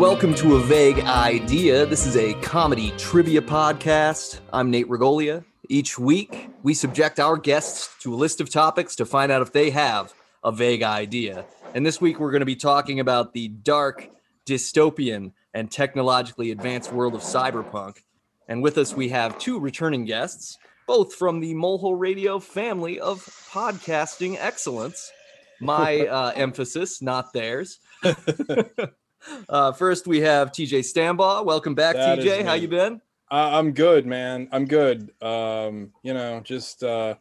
Welcome to A Vague Idea. This is a comedy trivia podcast. I'm Nate Regolia. Each week, we subject our guests to a list of topics to find out if they have a vague idea. And this week, we're going to be talking about the dark, dystopian, and technologically advanced world of cyberpunk. And with us, we have two returning guests, both from the Molehole Radio family of podcasting excellence. My uh, emphasis, not theirs. uh, first, we have TJ Stambaugh. Welcome back, That TJ. How you been? Uh, I'm good, man. I'm good. Um, you know, just uh,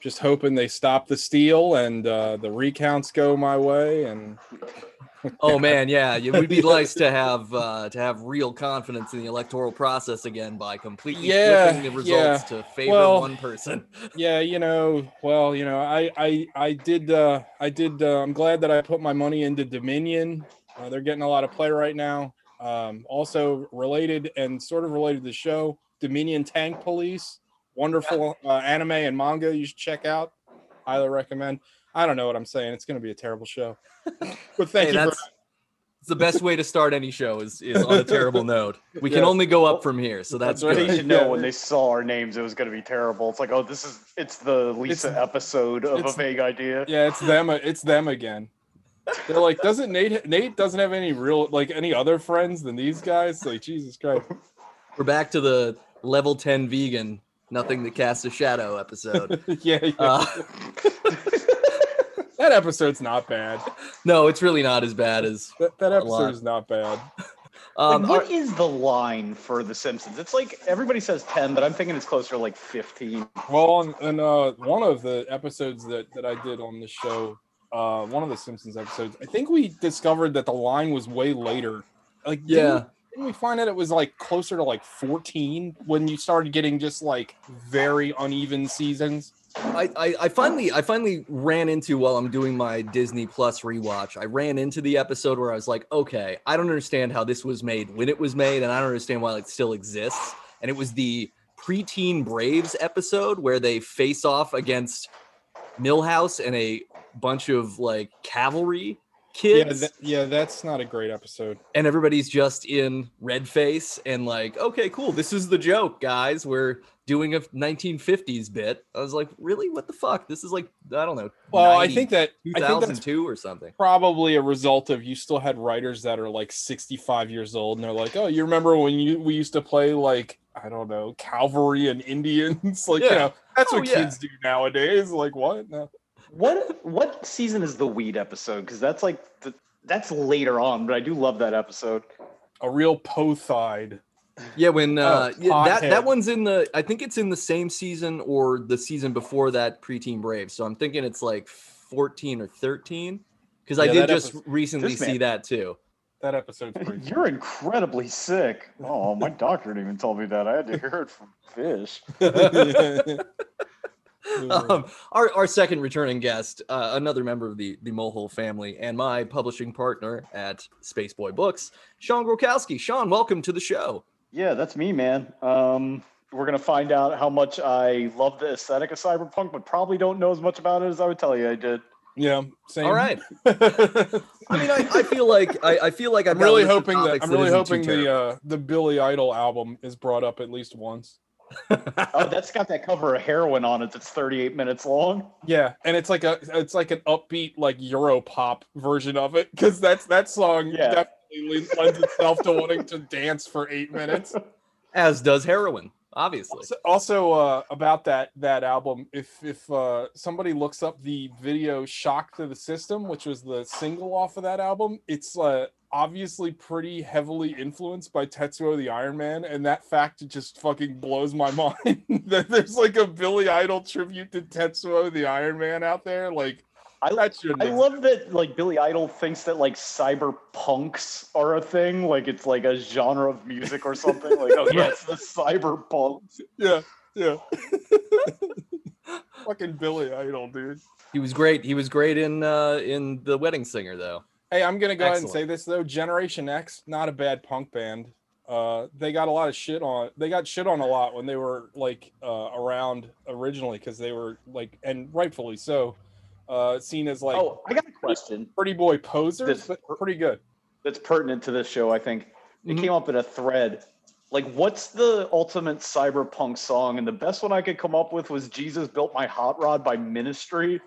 just hoping they stop the steal and uh, the recounts go my way. And Oh man, yeah, it would be nice to have uh, to have real confidence in the electoral process again by completely Yeah, flipping the results yeah. to favor Well, one person. yeah, you know, well, you know, I I I did uh, I did. Uh, I'm glad that I put my money into Dominion. Uh, they're getting a lot of play right now. Um, also related and sort of related to the show, Dominion Tank Police, wonderful uh, anime and manga you should check out. Highly recommend. I don't know what I'm saying. It's going to be a terrible show. But thank Hey, you. For, that's it's the best way to start any show is is on a terrible note. We can only go up from here, so that's, That's right. good. They should know Yeah. when they saw our names it was going to be terrible. It's like, oh, this is it's the Lisa It's- episode of a vague idea. yeah, it's them. It's them again. They're like, doesn't Nate? Nate doesn't have any real like any other friends than these guys. Like Jesus Christ. We're back to the level ten vegan, nothing that casts a shadow episode. yeah, yeah. Uh, that episode's not bad. no, it's really not as bad as. That, that episode is not bad. Um, like, what is the line for The Simpsons? It's like everybody says ten, but I'm thinking it's closer to like fifteen. Well, and, and uh, one of the episodes that that I did on the show, uh, one of the Simpsons episodes, I think we discovered that the line was way later. Like, didn't- yeah, Didn't we find that it was like closer to like 14 when you started getting just like very uneven seasons? I, I, I finally I finally ran into while I'm doing my Disney Plus rewatch. I ran into the episode where I was like, okay, I don't understand how this was made when it was made, and I don't understand why it still exists. And it was the preteen Braves episode where they face off against Milhouse and a bunch of like cavalry Yeah, kids, that, yeah, that's not a great episode. and everybody's just in red face and like, okay, cool, this is the joke, guys. We're doing a 1950s bit. I was like, really? What the fuck? This is like, I don't know. Well, I think that I think that's 2002 or something. probably a result of you still had writers that are like 65 years old and they're like, "Oh, you remember when you we used to play like I don't know, cavalry and Indians? like, you know, that's Oh, what yeah. kids do nowadays. Like, what? No. What what season is the weed episode? Because that's like the, that's later on, but I do love that episode. A real pothide. Yeah, when uh, yeah, that that one's in the. I think it's in the same season or the season before that preteen Brave. So I'm thinking it's like 14 or 13 because I did just episode- recently see man- that too. That episode's pretty You're incredibly sick. Oh, my doctor didn't even tell me that. I had to hear it from Fish. um, our, our second returning guest, uh, another member of the the Molehole family, and my publishing partner at Spaceboy Books, Shaunn Grulkowski. Shaunn, welcome to the show. Yeah, that's me, man. Um, we're gonna find out how much I love the aesthetic of cyberpunk, but probably don't know as much about it as I would tell you I did. yeah, same. All right. I mean, I, I feel like I, I feel like I've I'm really hoping that I'm really hoping the uh, the Billy Idol album is brought up at least once. Oh, that's got that cover of heroin on it. That's 38 minutes long. Yeah, and it's like a it's like an upbeat like Euro pop version of it because that's that song Yeah. definitely lends itself to wanting to dance for eight minutes. as does heroin, obviously. Also, also uh, about that that album, if if uh, somebody looks up the video "Shock to the System," which was the single off of that album, it's uh, obviously pretty heavily influenced by Tetsuo the Iron Man, and that fact just fucking blows my mind. that there's like a Billy Idol tribute to Tetsuo the Iron Man out there, like. I, That I love that like Billy Idol thinks that like cyberpunks are a thing, like it's like a genre of music or something. Like, oh yeah, it's the cyberpunks. Yeah, yeah. Fucking Billy Idol, dude. He was great. He was great in uh, in the Wedding Singer, though. Hey, I'm gonna go ahead and say this though. Generation X, not a bad punk band. Uh, they got a lot of shit on. They got shit on a lot when they were like uh, around originally because they were like, and rightfully so, uh, seen as like oh, I got a question. pretty boy posers, This- but pretty good. that's pertinent to this show. I think it Mhm. came up in a thread. Like, what's the ultimate cyberpunk song? And the best one I could come up with was "Jesus Built My Hot Rod" by Ministry.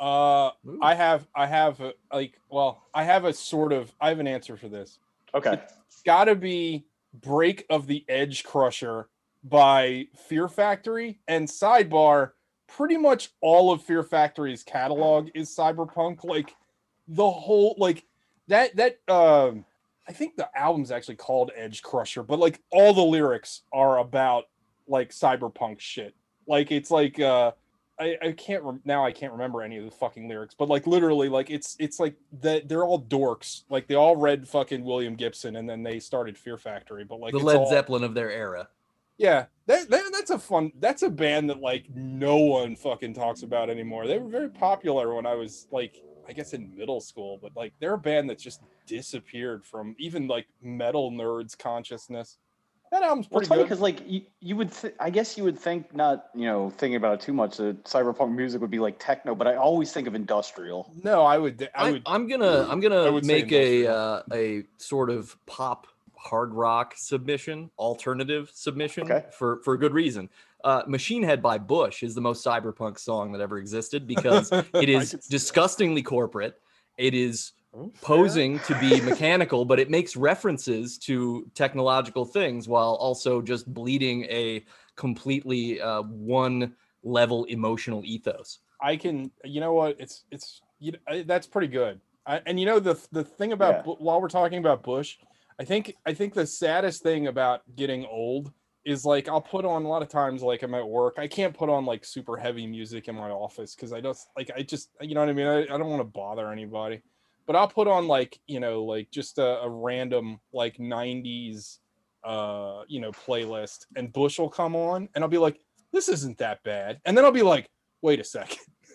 Uh, Ooh. I have, I have, a, like, well, I have a sort of, I have an answer for this. Okay, It's got to be "Break of the Edge Crusher" by Fear Factory. And sidebar, pretty much all of Fear Factory's catalog is cyberpunk. Like the whole, like that, that, um, I think the album's actually called Edge Crusher, but like all the lyrics are about like cyberpunk shit. Like it's like, uh, I, I can't rem- now I can't remember any of the fucking lyrics, but like literally like it's it's like that they're all dorks. Like they all read fucking William Gibson and then they started Fear Factory. But like the Led all- Zeppelin of their era. Yeah, that, that that's a fun that's a band that like no one fucking talks about anymore. They were very popular when I was like I guess in middle school, but like they're a band that just disappeared from even like metal nerds consciousness. That album's well, pretty it's funny because like you, you would, th- I guess you would think not, you know, thinking about it too much. That cyberpunk music would be like techno, but I always think of industrial. No, I would I I, would I'm gonna I'm gonna make a uh, a sort of pop hard rock submission, alternative submission Okay. for for a good reason. Uh, Machine Head by Bush is the most cyberpunk song that ever existed because it I is could see that. disgustingly corporate. It is fair. Posing to be mechanical, but it makes references to technological things while also just bleeding a completely uh, one level emotional ethos. I can, you know what? It's it's you know, that's pretty good. I, and you know the the thing about Yeah. While we're talking about Bush, I think I think the saddest thing about getting old is like I'll put on a lot of times like I'm at work. I can't put on like super heavy music in my office because I don't like I just you know what I mean. I, I don't want to bother anybody, but I'll put on like you know like just a, a random like '90s uh you know playlist, and Bush will come on, and I'll be like, this isn't that bad, and then I'll be like, wait a second,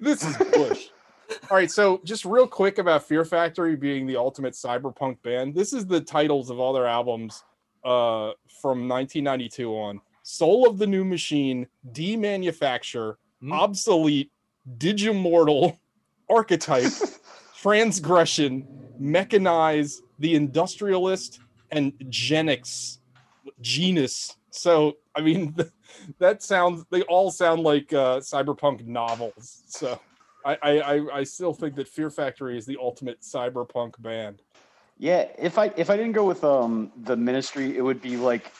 this is Bush. All right, so just real quick about Fear Factory being the ultimate cyberpunk band. This is the titles of all their albums uh, from 1992 on: Soul of the New Machine, Demanufacture, Hmm. Obsolete, Digimortal, Archetype, Transgression, Mechanize, The Industrialist, and Genix, Genus. So I mean, that sounds. They all sound like uh, cyberpunk novels. So. I, I I- I still think that Fear Factory is the ultimate cyberpunk band. Yeah, if I if I didn't go with um the Ministry, it would be like,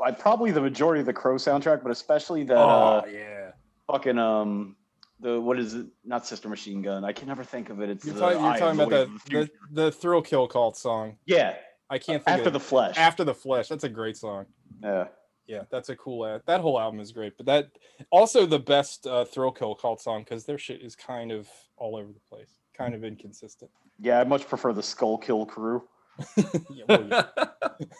I probably the majority of the Crow soundtrack, but especially that uh, Oh, yeah. fucking um the what is it? Not Sister Machine Gun. I can never think of it. It's You're, the talking, you're I Am talking about the, the the the Thrill Kill Kult song. yeah I can't think after of the flesh. After the Flesh. That's a great song. yeah. Yeah, that's a cool ad. That whole album is great, but that also the best uh, Thrill Kill Kult song because their shit is kind of all over the place, kind of inconsistent. Yeah, I much prefer the Skull Kill Crew. Yeah, well,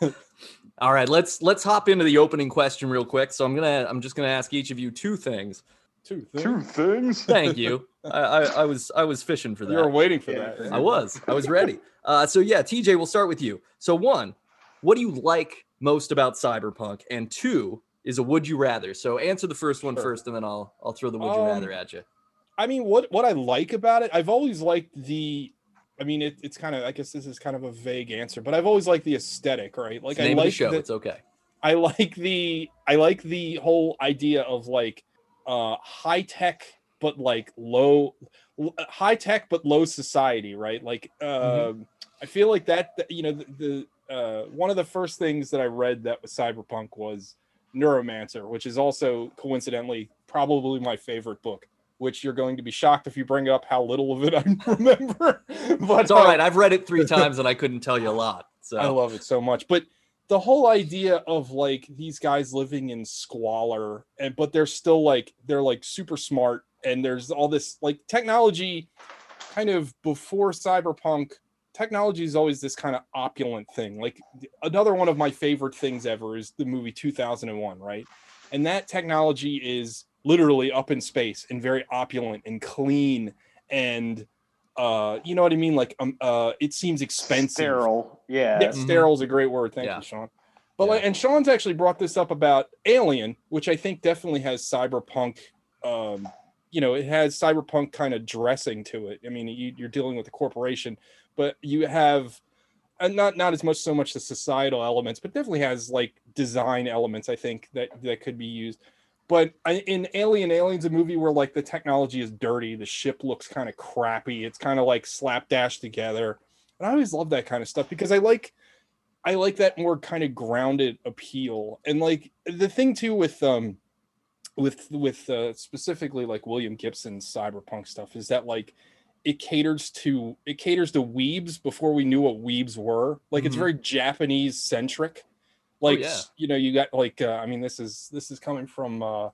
yeah. All right, let's let's hop into the opening question real quick. So I'm gonna I'm just gonna ask each of you two things. Two things. Two things. Thank you. I, I, I was I was fishing for that. You were waiting for Yeah. that. I was I was ready. Uh, so yeah, TJ, we'll start with you. So one, what do you like most about Cyberpunk? And two is a would you rather. So answer the first one Sure. first, and then I'll I'll throw the would you Um, rather at you. I mean, what what I like about it, I've always liked the. I mean, it, it's kind of. I guess this is kind of a vague answer, but I've always liked the aesthetic, right? Like It's I name of the like show. the, it's okay. I like the I like the whole idea of like uh high tech but like low high tech but low society, right? Like um I feel like that that, you know the, the uh one of the first things that I read that was cyberpunk was Neuromancer, which is also coincidentally probably my favorite book. Which you're going to be shocked if you bring up how little of it I remember. but It's all uh, right. I've read it three times and I couldn't tell you a lot. So I love it so much. But the whole idea of like these guys living in squalor and but they're still like they're like super smart and there's all this like technology kind of before cyberpunk technology is always this kind of opulent thing. Like another one of my favorite things ever is the movie 2001 right? And that technology is literally up in space and very opulent and clean and uh you know what i mean like um uh it seems expensive Sterile. Yeah. yeah, Mhm. sterile is a great word. Thank Yeah. you, Shaunn. But Yeah. like, and Shaunn's actually brought this up about Alien, which I think definitely has cyberpunk. Um, you know, it has cyberpunk kind of dressing to it. I mean, you, you're dealing with a corporation, but you have and not not as much so much the societal elements, but definitely has like design elements. I think that that could be used. But in Alien, Aliens, a movie where like the technology is dirty, the ship looks kind of crappy. It's kind of like slapdash together, and I always love that kind of stuff because I like I like that more kind of grounded appeal. And like the thing too with um with with uh, specifically like William Gibson's cyberpunk stuff is that like it caters to it caters to weebs before we knew what weebs were. Like mm-hmm. it's very Japanese centric. Oh, like oh, yeah. you know, you got like uh, I mean this is this is coming from uh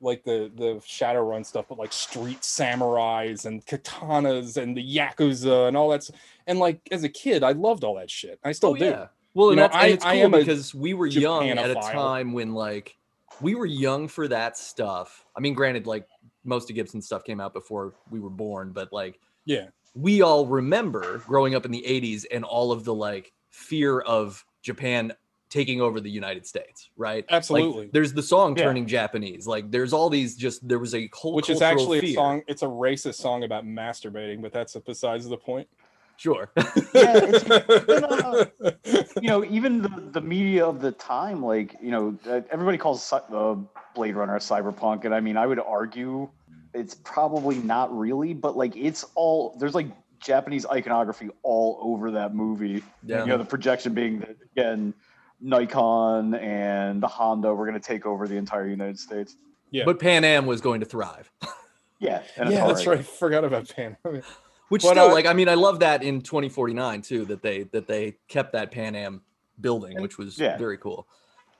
like the the Shadowrun stuff, but like street samurais and katanas and the yakuza and all that. And like as a kid, I loved all that shit. I still oh, do. Yeah. Well, and, know, that's, and I, it's cool because we were young at a time when like we were young for that stuff. I mean, granted, like most of Gibson's stuff came out before we were born, but like yeah, we all remember growing up in the 80s and all of the like fear of Japan taking over the United States, right? Absolutely. Like, there's the song yeah. turning Japanese. Like there's all these just there was a whole which is actually fear. a song. It's a racist song about masturbating, but that's besides the point. Sure. yeah, even, uh, you know, even the, the media of the time, like you know, uh, everybody calls uh, Blade Runner a cyberpunk, and I mean, I would argue it's probably not really, but like it's all there's like Japanese iconography all over that movie. Yeah. You know, the projection being that again Nikon and the Honda were going to take over the entire United States. Yeah. But Pan Am was going to thrive. yeah. Yeah, that's right. Forgot about Pan Am. Which but, still, uh, like, I mean, I love that in 2049 too that they that they kept that Pan Am building, which was yeah. very cool.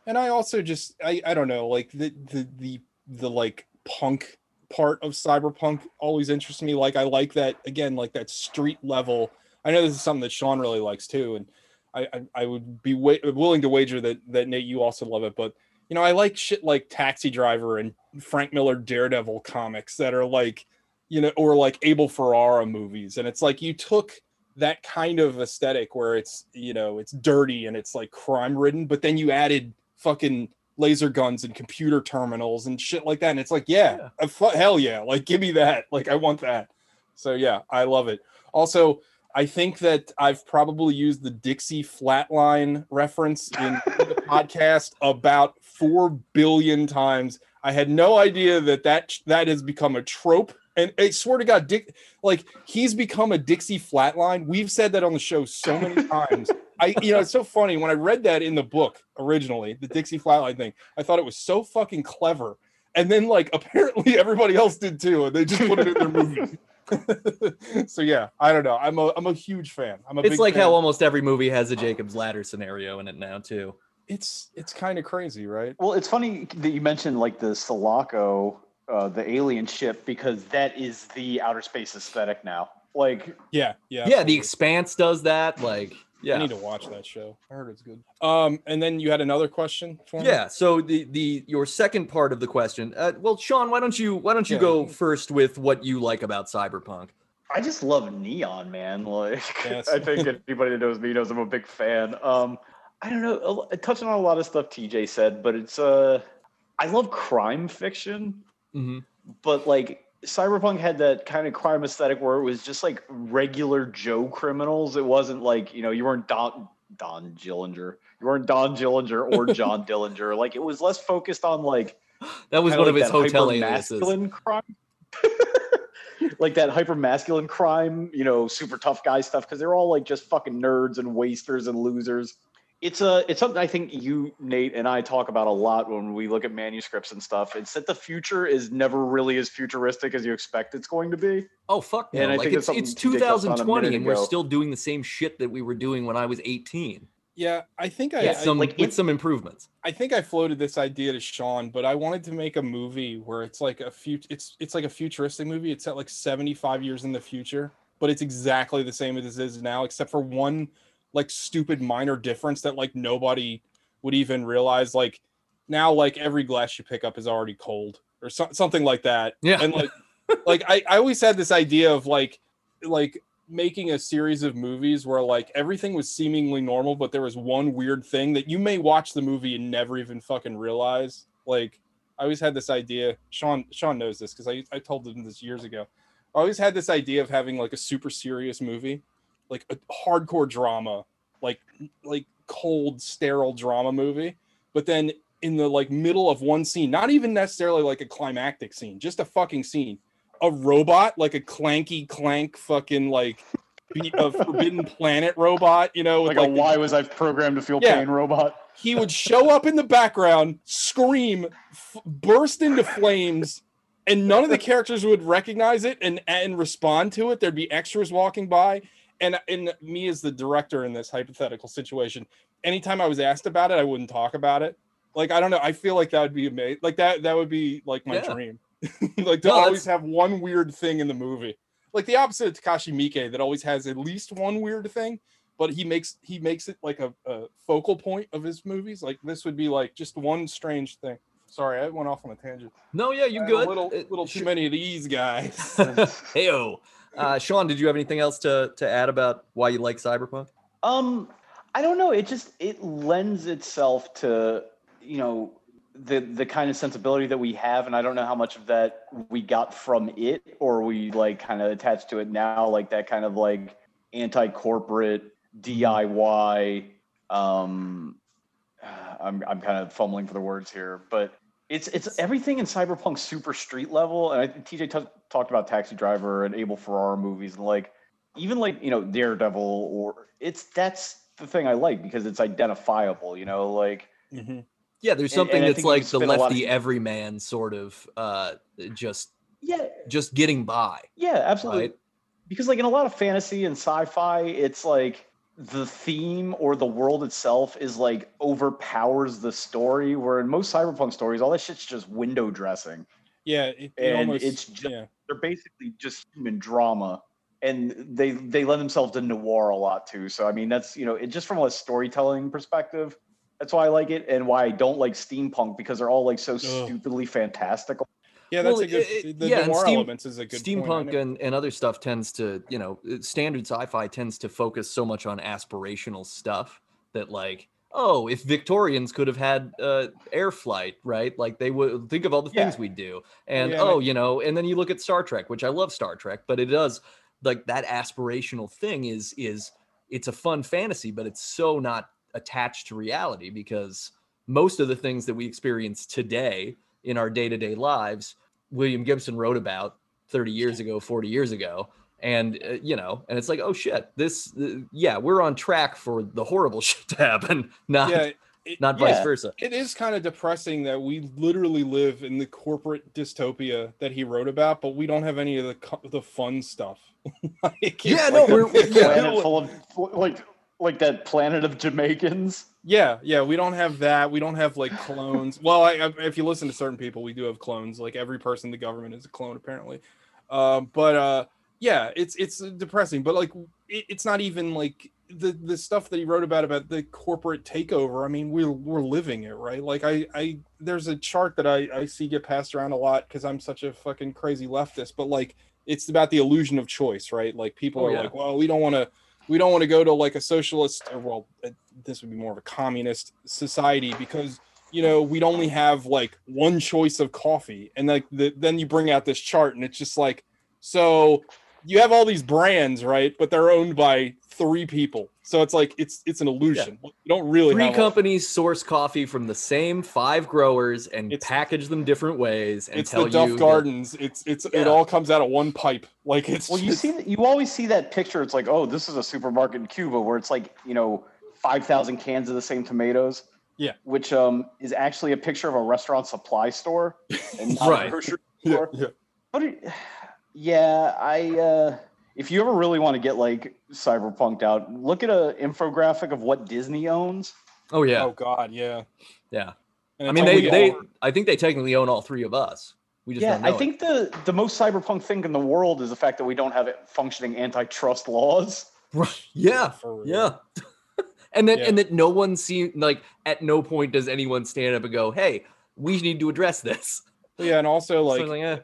And I also just I I don't know, like the the the the like punk part of cyberpunk always interests me. Like I like that again, like that street level. I know this is something that Shaunn really likes too, and I, I, I would be wa- willing to wager that that Nate you also love it, but you know I like shit like Taxi Driver and Frank Miller Daredevil comics that are like you know or like Abel Ferrara movies, and it's like you took that kind of aesthetic where it's you know it's dirty and it's like crime ridden, but then you added fucking laser guns and computer terminals and shit like that, and it's like yeah, yeah. Uh, hell yeah, like give me that, like I want that. So yeah, I love it. Also, I think that I've probably used the Dixie Flatline reference in the podcast about four billion times. I had no idea that that that has become a trope. And I swear to God, Dick, like he's become a Dixie Flatline. We've said that on the show so many times. I, you know, it's so funny when I read that in the book originally, the Dixie Flatline thing. I thought it was so fucking clever, and then like apparently everybody else did too, and they just put it in their movie. so yeah, I don't know. I'm a I'm a huge fan. I'm a It's like fan. how almost every movie has a Jacob's Ladder scenario in it now too. It's it's kind of crazy, right? Well, it's funny that you mentioned like the Sulaco, uh, the alien ship, because that is the outer space aesthetic now. Like yeah, yeah, yeah. The Expanse does that. Like yeah. I need to watch that show. I heard it's good. Um, and then you had another question for me. Yeah. So the the your second part of the question. Uh, well, Shaunn, why don't you why don't you yeah. go first with what you like about cyberpunk? I just love neon, man. Like yes. I think anybody that knows me knows I'm a big fan. Um, I don't know, touching on a lot of stuff TJ said, but it's uh, I love crime fiction, mm-hmm. but like Cyberpunk had that kind of crime aesthetic where it was just like regular Joe criminals. It wasn't like, you know, you weren't Don Don Gillinger. You weren't Don Gillinger or John Dillinger. Like it was less focused on like that was one like of his hotel masculine crime. like that hyper masculine crime, you know, super tough guy stuff because they're all like just fucking nerds and wasters and losers it's a it's something I think you Nate and I talk about a lot when we look at manuscripts and stuff. It's that the future is never really as futuristic as you expect it's going to be. Oh fuck! No. And I like think it's, it's 2020 and we're still doing the same shit that we were doing when I was 18. Yeah, I think I, yeah, some, like with some improvements. I think I floated this idea to Shaunn, but I wanted to make a movie where it's like a future. It's it's like a futuristic movie. It's set like 75 years in the future, but it's exactly the same as it is now, except for one like stupid minor difference that like nobody would even realize like now like every glass you pick up is already cold or so- something like that. Yeah. And like like I, I always had this idea of like like making a series of movies where like everything was seemingly normal but there was one weird thing that you may watch the movie and never even fucking realize. Like i always had this idea sean sean knows this because I, I told him this years ago. I always had this idea of having like a super serious movie like a hardcore drama, like like cold, sterile drama movie. But then in the like middle of one scene, not even necessarily like a climactic scene, just a fucking scene, a robot, like a clanky clank fucking like beat of Forbidden Planet robot, you know, Like, with a like the- why was I programmed to feel Yeah. pain robot? he would show up in the background, scream, f- burst into flames, and none of the characters would recognize it and and respond to it. There'd be extras walking by, and and me as the director in this hypothetical situation, anytime I was asked about it, I wouldn't talk about it. Like I don't know, I feel like that would be amazing. Like that that would be like my Yeah. dream. like to No, always have one weird thing in the movie. Like the opposite of Takashi Miike that always has at least one weird thing but he makes he makes it like a, a focal point of his movies. Like this would be like just one strange thing. Sorry, I went off on a tangent. No, yeah, you good. A little, Uh, little too many of these guys. Heyo. Uh, Shaunn, did you have anything else to to add about why you like Cyberpunk? Um, I don't know. It just it lends itself to you know the the kind of sensibility that we have, and I don't know how much of that we got from it, or we like kind of attached to it now, like that kind of like anti-corporate DIY. Um, I'm I'm kind of fumbling for the words here, but it's it's everything in Cyberpunk super street level, and I think TJ t- talked about Taxi Driver and Abel Ferrara movies, and like even like you know Daredevil, or it's that's the thing I like because it's identifiable, you know, like Mhm. Yeah, there's something and I that's like the spend a lot of- lefty everyman sort of uh just yeah, just getting by, yeah, absolutely. right? because like in a lot of fantasy and sci-fi it's like the theme or the world itself is like overpowers the story where in most cyberpunk stories all that shit's just window dressing. Yeah, it, it And almost, it's ju- yeah. they're basically just human drama and they they lend themselves to noir a lot too. So i mean that's you know it just from a storytelling perspective that's why i like it and why i don't like steampunk because they're all like so stupidly fantastical Yeah, that's Well, a good. it- the yeah, noir steam- elements is a good Steampunk and, and other stuff tends to, you know, uh, standard sci-fi tends to focus so much on aspirational stuff that like, oh, if Victorians could have had uh, air flight, right? Like they would think of all the things Yeah. we do. And Yeah, oh, you know, and then you look at Star Trek, which I love Star Trek, but it does like that aspirational thing is is it's a fun fantasy, but it's so not attached to reality because most of the things that we experience today in our day-to-day lives William Gibson wrote about 30 years ago, 40 years ago. And, uh, you know, and it's like, oh shit, this, uh, yeah, we're on track for the horrible shit to happen, not, yeah, it, not vice versa. it is kind of depressing that we literally live in the corporate dystopia that he wrote about, but we don't have any of the co- the fun stuff. Like, it's Yeah, like no, a- we're- yeah. full of like like that planet of jamaicans Yeah, yeah, we don't have that. We don't have like clones. well, I, I, if you listen to certain people, we do have clones. Like every person in the government is a clone, apparently. Um, but uh, yeah, it's it's depressing. But like, it, it's not even like the the stuff that he wrote about about the corporate takeover. I mean, we're we're living it, right? Like, I I there's a chart that I I see get passed around a lot because I'm such a fucking crazy leftist. But like, it's about the illusion of choice, right? Like people Oh, are yeah. like, well, we don't want to we don't want to go to like a socialist or well uh, this would be more of a communist society because you know we'd only have like one choice of coffee. And like the, then you bring out this chart and it's just like so you have all these brands right but they're owned by three people so it's like it's it's an illusion you don't really Three have a- companies source coffee from the same five growers and It's- package them different ways and it's tell the Duff you that- Gardens. It's it's Yeah. it all comes out of one pipe. Like it's well you just- see that you always see that picture it's like oh this is a supermarket in cuba where it's like you know 5000 cans of the same tomatoes Yeah. which um is actually a picture of a restaurant supply store and not Right. a grocery yeah, yeah. But it, yeah, I uh if you ever really want to get like cyberpunked out, look at a infographic of what Disney owns. Oh yeah, Oh God, yeah. yeah. I mean, they, they, all- I think they technically own all three of us. We just Yeah, don't know I it. think the the most cyberpunk thing in the world is the fact that we don't have functioning antitrust laws. Right. Yeah. Yeah. and then Yeah. and that no one seen like at no point does anyone stand up and go, "Hey, we need to address this." yeah, and also So like it's like, eh,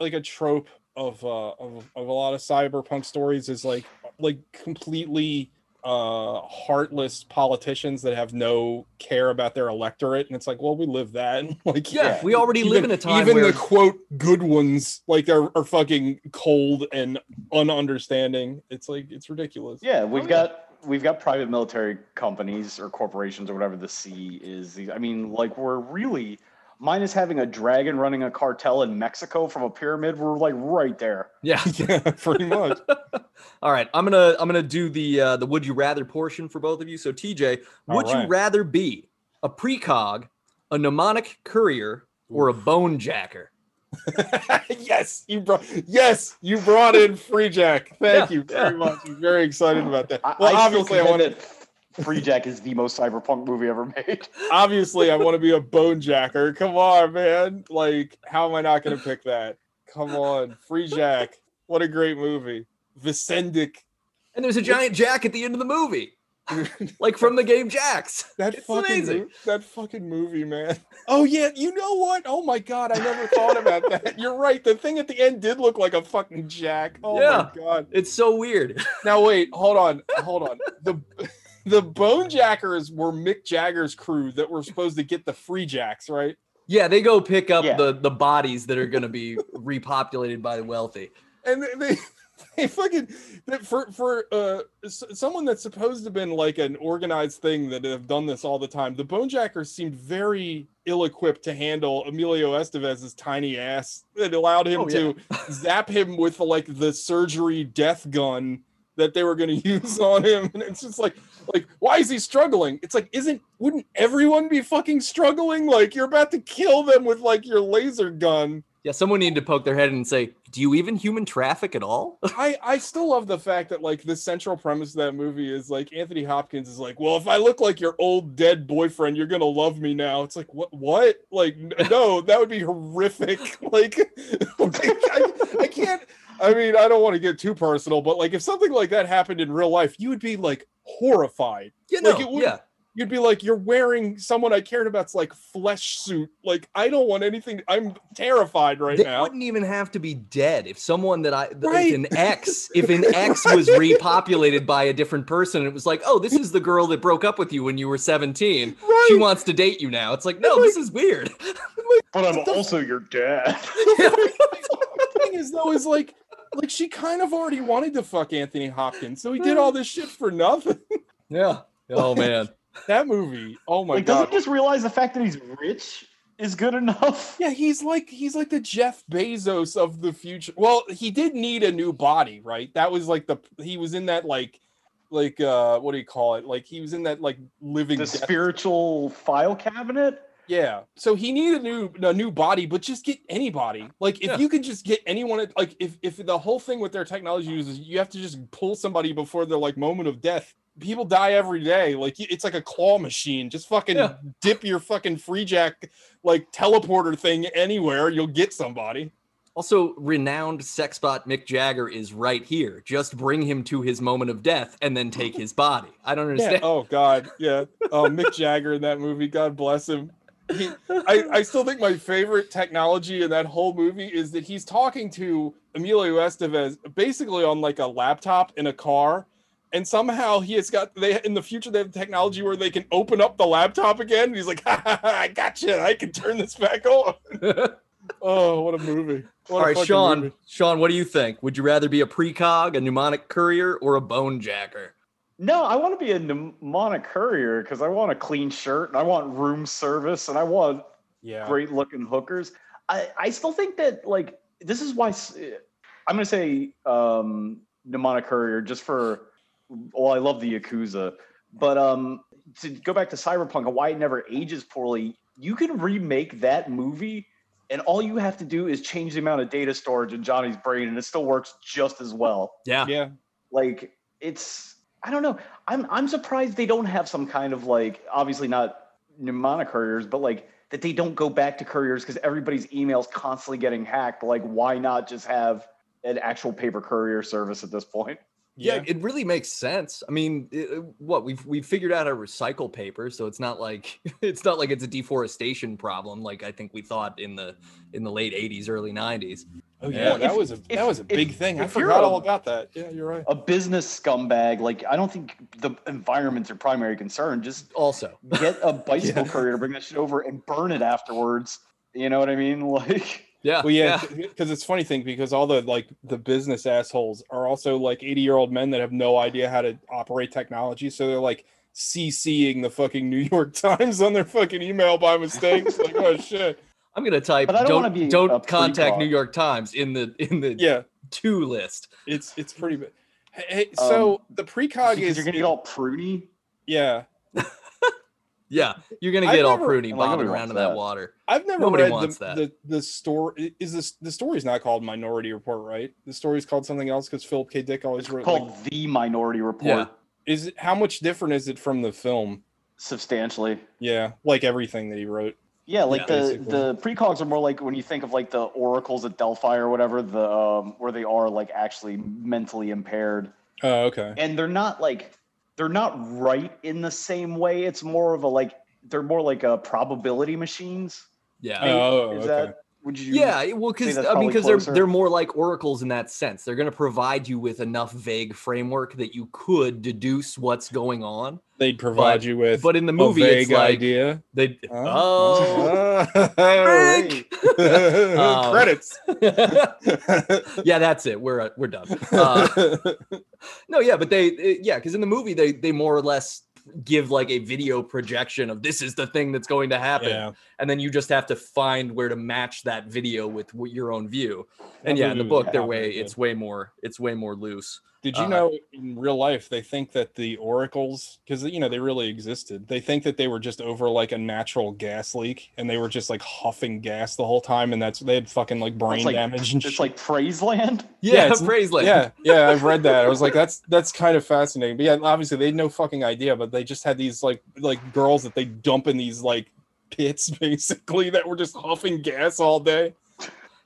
like a trope of uh of, of a lot of cyberpunk stories is like like completely uh heartless politicians that have no care about their electorate and it's like well we live that like Yeah, we already live in a time even where the quote good ones like are, are fucking cold and ununderstanding it's like it's ridiculous Yeah, we've yeah. got we've got private military companies or corporations or whatever the C is. I mean, like we're really minus having a dragon running a cartel in Mexico from a pyramid. We're like right there. yeah. yeah pretty much All right, I'm gonna I'm gonna do the uh, the would you rather portion for both of you. So TJ, would you rather be a precog, a mnemonic courier, or a bone jacker? yes you brought yes you brought in free jack thank Yeah, you very yeah. much i'm very excited about that well I obviously i still want contend to that Free Jack is the most cyberpunk movie ever made. obviously I want to be a bone jacker. Come on, man. Like, how am I not gonna pick that? Come on, Free Jack. What a great movie. Vicendic. And there's a giant jack at the end of the movie, like from the game Jacks. That It's fucking amazing. mo- that fucking movie, man. Oh yeah, you know what? Oh my god, I never thought about that. You're right. The thing at the end did look like a fucking jack. Oh Yeah. my god. It's so weird. Now wait, hold on, hold on. The the Bone Jackers were Mick Jagger's crew that were supposed to get the free jacks, right? Yeah, they go pick up Yeah. the the bodies that are going to be repopulated by the wealthy. and they- they they fucking for for uh someone that's supposed to have been like an organized thing that have done this all the time the Bone Jackers seemed very ill-equipped to handle emilio estevez's tiny ass it allowed him Oh, yeah. to zap him with like the surgery death gun that they were going to use on him and it's just like like why is he struggling it's like isn't wouldn't everyone be fucking struggling like you're about to kill them with like your laser gun Yeah, someone needed to poke their head and say, "Do you even human traffic at all?" I I still love the fact that like the central premise of that movie is like Anthony Hopkins is like, well, if I look like your old dead boyfriend, you're gonna love me now. It's like what what? Like no, that would be horrific. Like, like, I, I can't. I mean, I don't want to get too personal, but like if something like that happened in real life, you would be like horrified. You know, Like, it would- yeah. You'd be like, you're wearing someone I cared about's like flesh suit. Like I don't want anything. I'm terrified right They now. wouldn't even have to be dead if someone that I, th- Right. if an ex, if an X was repopulated by a different person, and it was like, oh, this is the girl that broke up with you when you were 17. She wants to date you now. It's like, no, this is weird. But I'm also your dad. the thing is though is like like she kind of already wanted to fuck Anthony Hopkins, so he did all this shit for nothing. yeah. Oh man. that movie, oh my like, doesn't god. just realize the fact that he's rich is good enough? Yeah, he's like he's like the Jeff Bezos of the future. Well, he did need a new body, right? That was like the he was in that like like uh what do you call it? Like he was in that like living The death- spiritual file cabinet. Yeah. So he needed a new a new body, but just get anybody. Like if Yeah. you could just get anyone like if if the whole thing with their technology is you have to just pull somebody before their like moment of death. People die every day. Like it's like a claw machine. Just fucking Yeah. dip your fucking free jack like teleporter thing anywhere, you'll get somebody. Also, renowned sex bot Mick Jagger is right here. Just bring him to his moment of death and then take his body. I don't Yeah. understand. Oh God. Yeah. Oh, Mick Jagger in that movie. God bless him. He, I, I still think my favorite technology in that whole movie is that he's talking to Emilio Estevez basically on like a laptop in a car. And somehow he has got they in the future they have technology where they can open up the laptop again. And he's like, ha, ha, ha, I got you. I can turn this back on. Oh, what a movie. What All a right, Shaunn. movie. Shaunn, what do you think? Would you rather be a precog, a mnemonic courier, or a bone jacker? No, I want to be a mnemonic courier because I want a clean shirt and I want room service and I want Yeah. great looking hookers. I, I still think that like this is why I'm gonna say um mnemonic courier just for well I love the Yakuza, but um to go back to Cyberpunk and why it never ages poorly, you can remake that movie and all you have to do is change the amount of data storage in Johnny's brain and it still works just as well Yeah. Yeah. like it's I don't know. I'm I'm surprised they don't have some kind of like obviously not mnemonic couriers, but like that they don't go back to couriers because everybody's emails constantly getting hacked. Like why not just have an actual paper courier service at this point? Yeah, it really makes sense. I mean, it, uh, what we've we've figured out how to recycle paper, so it's not like it's not like it's a deforestation problem, like I think we thought in the in the late '80s, early '90s. Oh yeah, If- that was a if- that was a if- big thing. I if you're forgot a- all about that. Yeah, you're right. A business scumbag, like I don't think the environment's your primary concern. Just Also, get a bicycle Yeah. courier to bring that shit over and burn it afterwards. You know what I mean? Like, yeah, Well, yeah, because it's funny thing because all the like the business assholes are also like 80 year old men that have no idea how to operate technology, so they're like CCing the fucking New York Times on their fucking email by mistake. It's like, oh shit. I'm gonna type. But I don't don't wanna be don't contact. New York Times in the in the Yeah, to list. it's it's pretty bad. Hey, hey, so Um, the precog because is you're gonna get all pruny. yeah. Yeah, you're gonna I've get all never- pruny bobbing around in that that. water. I've never Nobody read wants the, that. the the story. Is this the story's not called Minority Report, right? The story's called something else because Philip K. Dick always It's wrote. called Like, the Minority Report. Yeah. is it, how much different is it from the film? Substantially. Yeah, like everything that he wrote. Yeah, like Yeah, the basically. the precogs are more like when you think of like the oracles at Delphi or whatever, the um, where they are like actually mentally impaired, Oh, okay. and they're not like they're not right in the same way. It's more of a like they're more like a probability machines. Yeah. Oh, Is okay. that would you? Yeah, well, because I mean, because they're they're more like oracles in that sense. They're going to provide you with enough vague framework that you could deduce what's going on. They'd provide But- you with But in the a movie, vague it's like idea. they. Oh. Oh, Hey. Um, Credits. yeah, that's it. We're uh, we're done. Uh, no, yeah, but they, uh, yeah, because in the movie they they more or less give like a video projection of this is the thing that's going to happen, yeah. and then you just have to find where to match that video with your own view. And That yeah, in the book, they're way it's way more it's way more loose. Did you uh, know in real life they think that the oracles, because you know they really existed, they think that they were just over like a natural gas leak, and they were just like huffing gas the whole time, and that's they had fucking like brain like- damage and It's shit. like Praiseland. Yeah, it's- praise land. yeah, yeah, I've read that. I was like, that's that's kind of fascinating. But yeah, obviously they had no fucking idea, but they just had these like like girls that they dump in these like pits basically that were just huffing gas all day.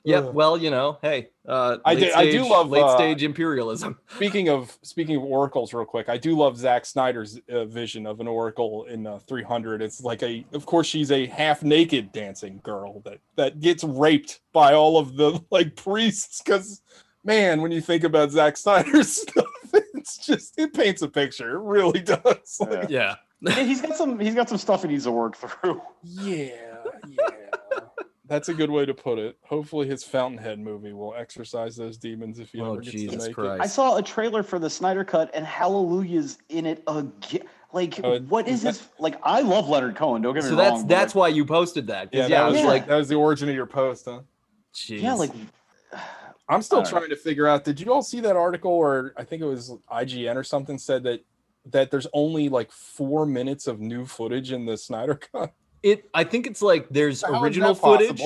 Yep. Ugh. Well, you know, hey, uh, I late do- I do love, late uh, stage imperialism. Speaking of speaking of oracles, real quick, I do love Zack Snyder's uh, vision of an oracle in uh, 300. It's like a, of course, she's a half naked dancing girl that that gets raped by all of the like priests. Because man, when you think about Zack Snyder's stuff, it's just it paints a picture. It really does. Like, Yeah. Yeah. Yeah, he's got some. He's got some stuff he needs to work through. yeah, yeah. That's a good way to put it. Hopefully, his Fountainhead movie will exorcise those demons if he Oh, ever gets Jesus to make Christ. I saw a trailer for the Snyder Cut, and Hallelujah's in it again. Like, Oh, what is this? Like, I love Leonard Cohen. Don't get me So wrong. that's but, that's like, why you posted that. it. Yeah, 'cause, that Yeah, was was Yeah. like, that was the origin of your post, huh? yeah, like I'm still I know. trying to figure out. Did you all see that article or I think it was IGN or something said that that there's only like four minutes of new footage in the Snyder Cut? It. I think it's like there's original that possible? footage.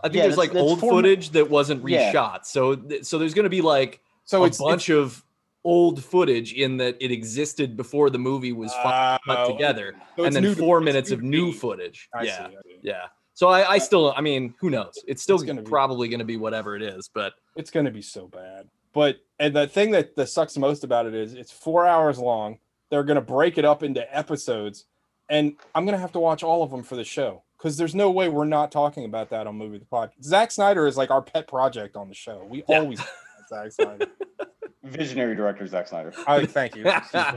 I think Yeah, there's that's- like that's old four mi- footage that wasn't Yeah. reshot. So th- so there's going to be like So a it's bunch of old footage in that it existed before the movie was Oh, put together, so and then to- four minutes of new footage. I yeah, see, I see. yeah. So I, I still, I mean, who knows? It's still It's gonna probably going to be whatever it is, but It's going to be so bad. But and the thing that that sucks most about it is it's four hours long. They're going to break it up into episodes, and I'm going to have to watch all of them for the show because there's no way we're not talking about that on Movie the podcast. Zack Snyder is like our pet project on the show. We Yeah. always talk Zack Snyder. visionary director Zack Snyder. I thank you.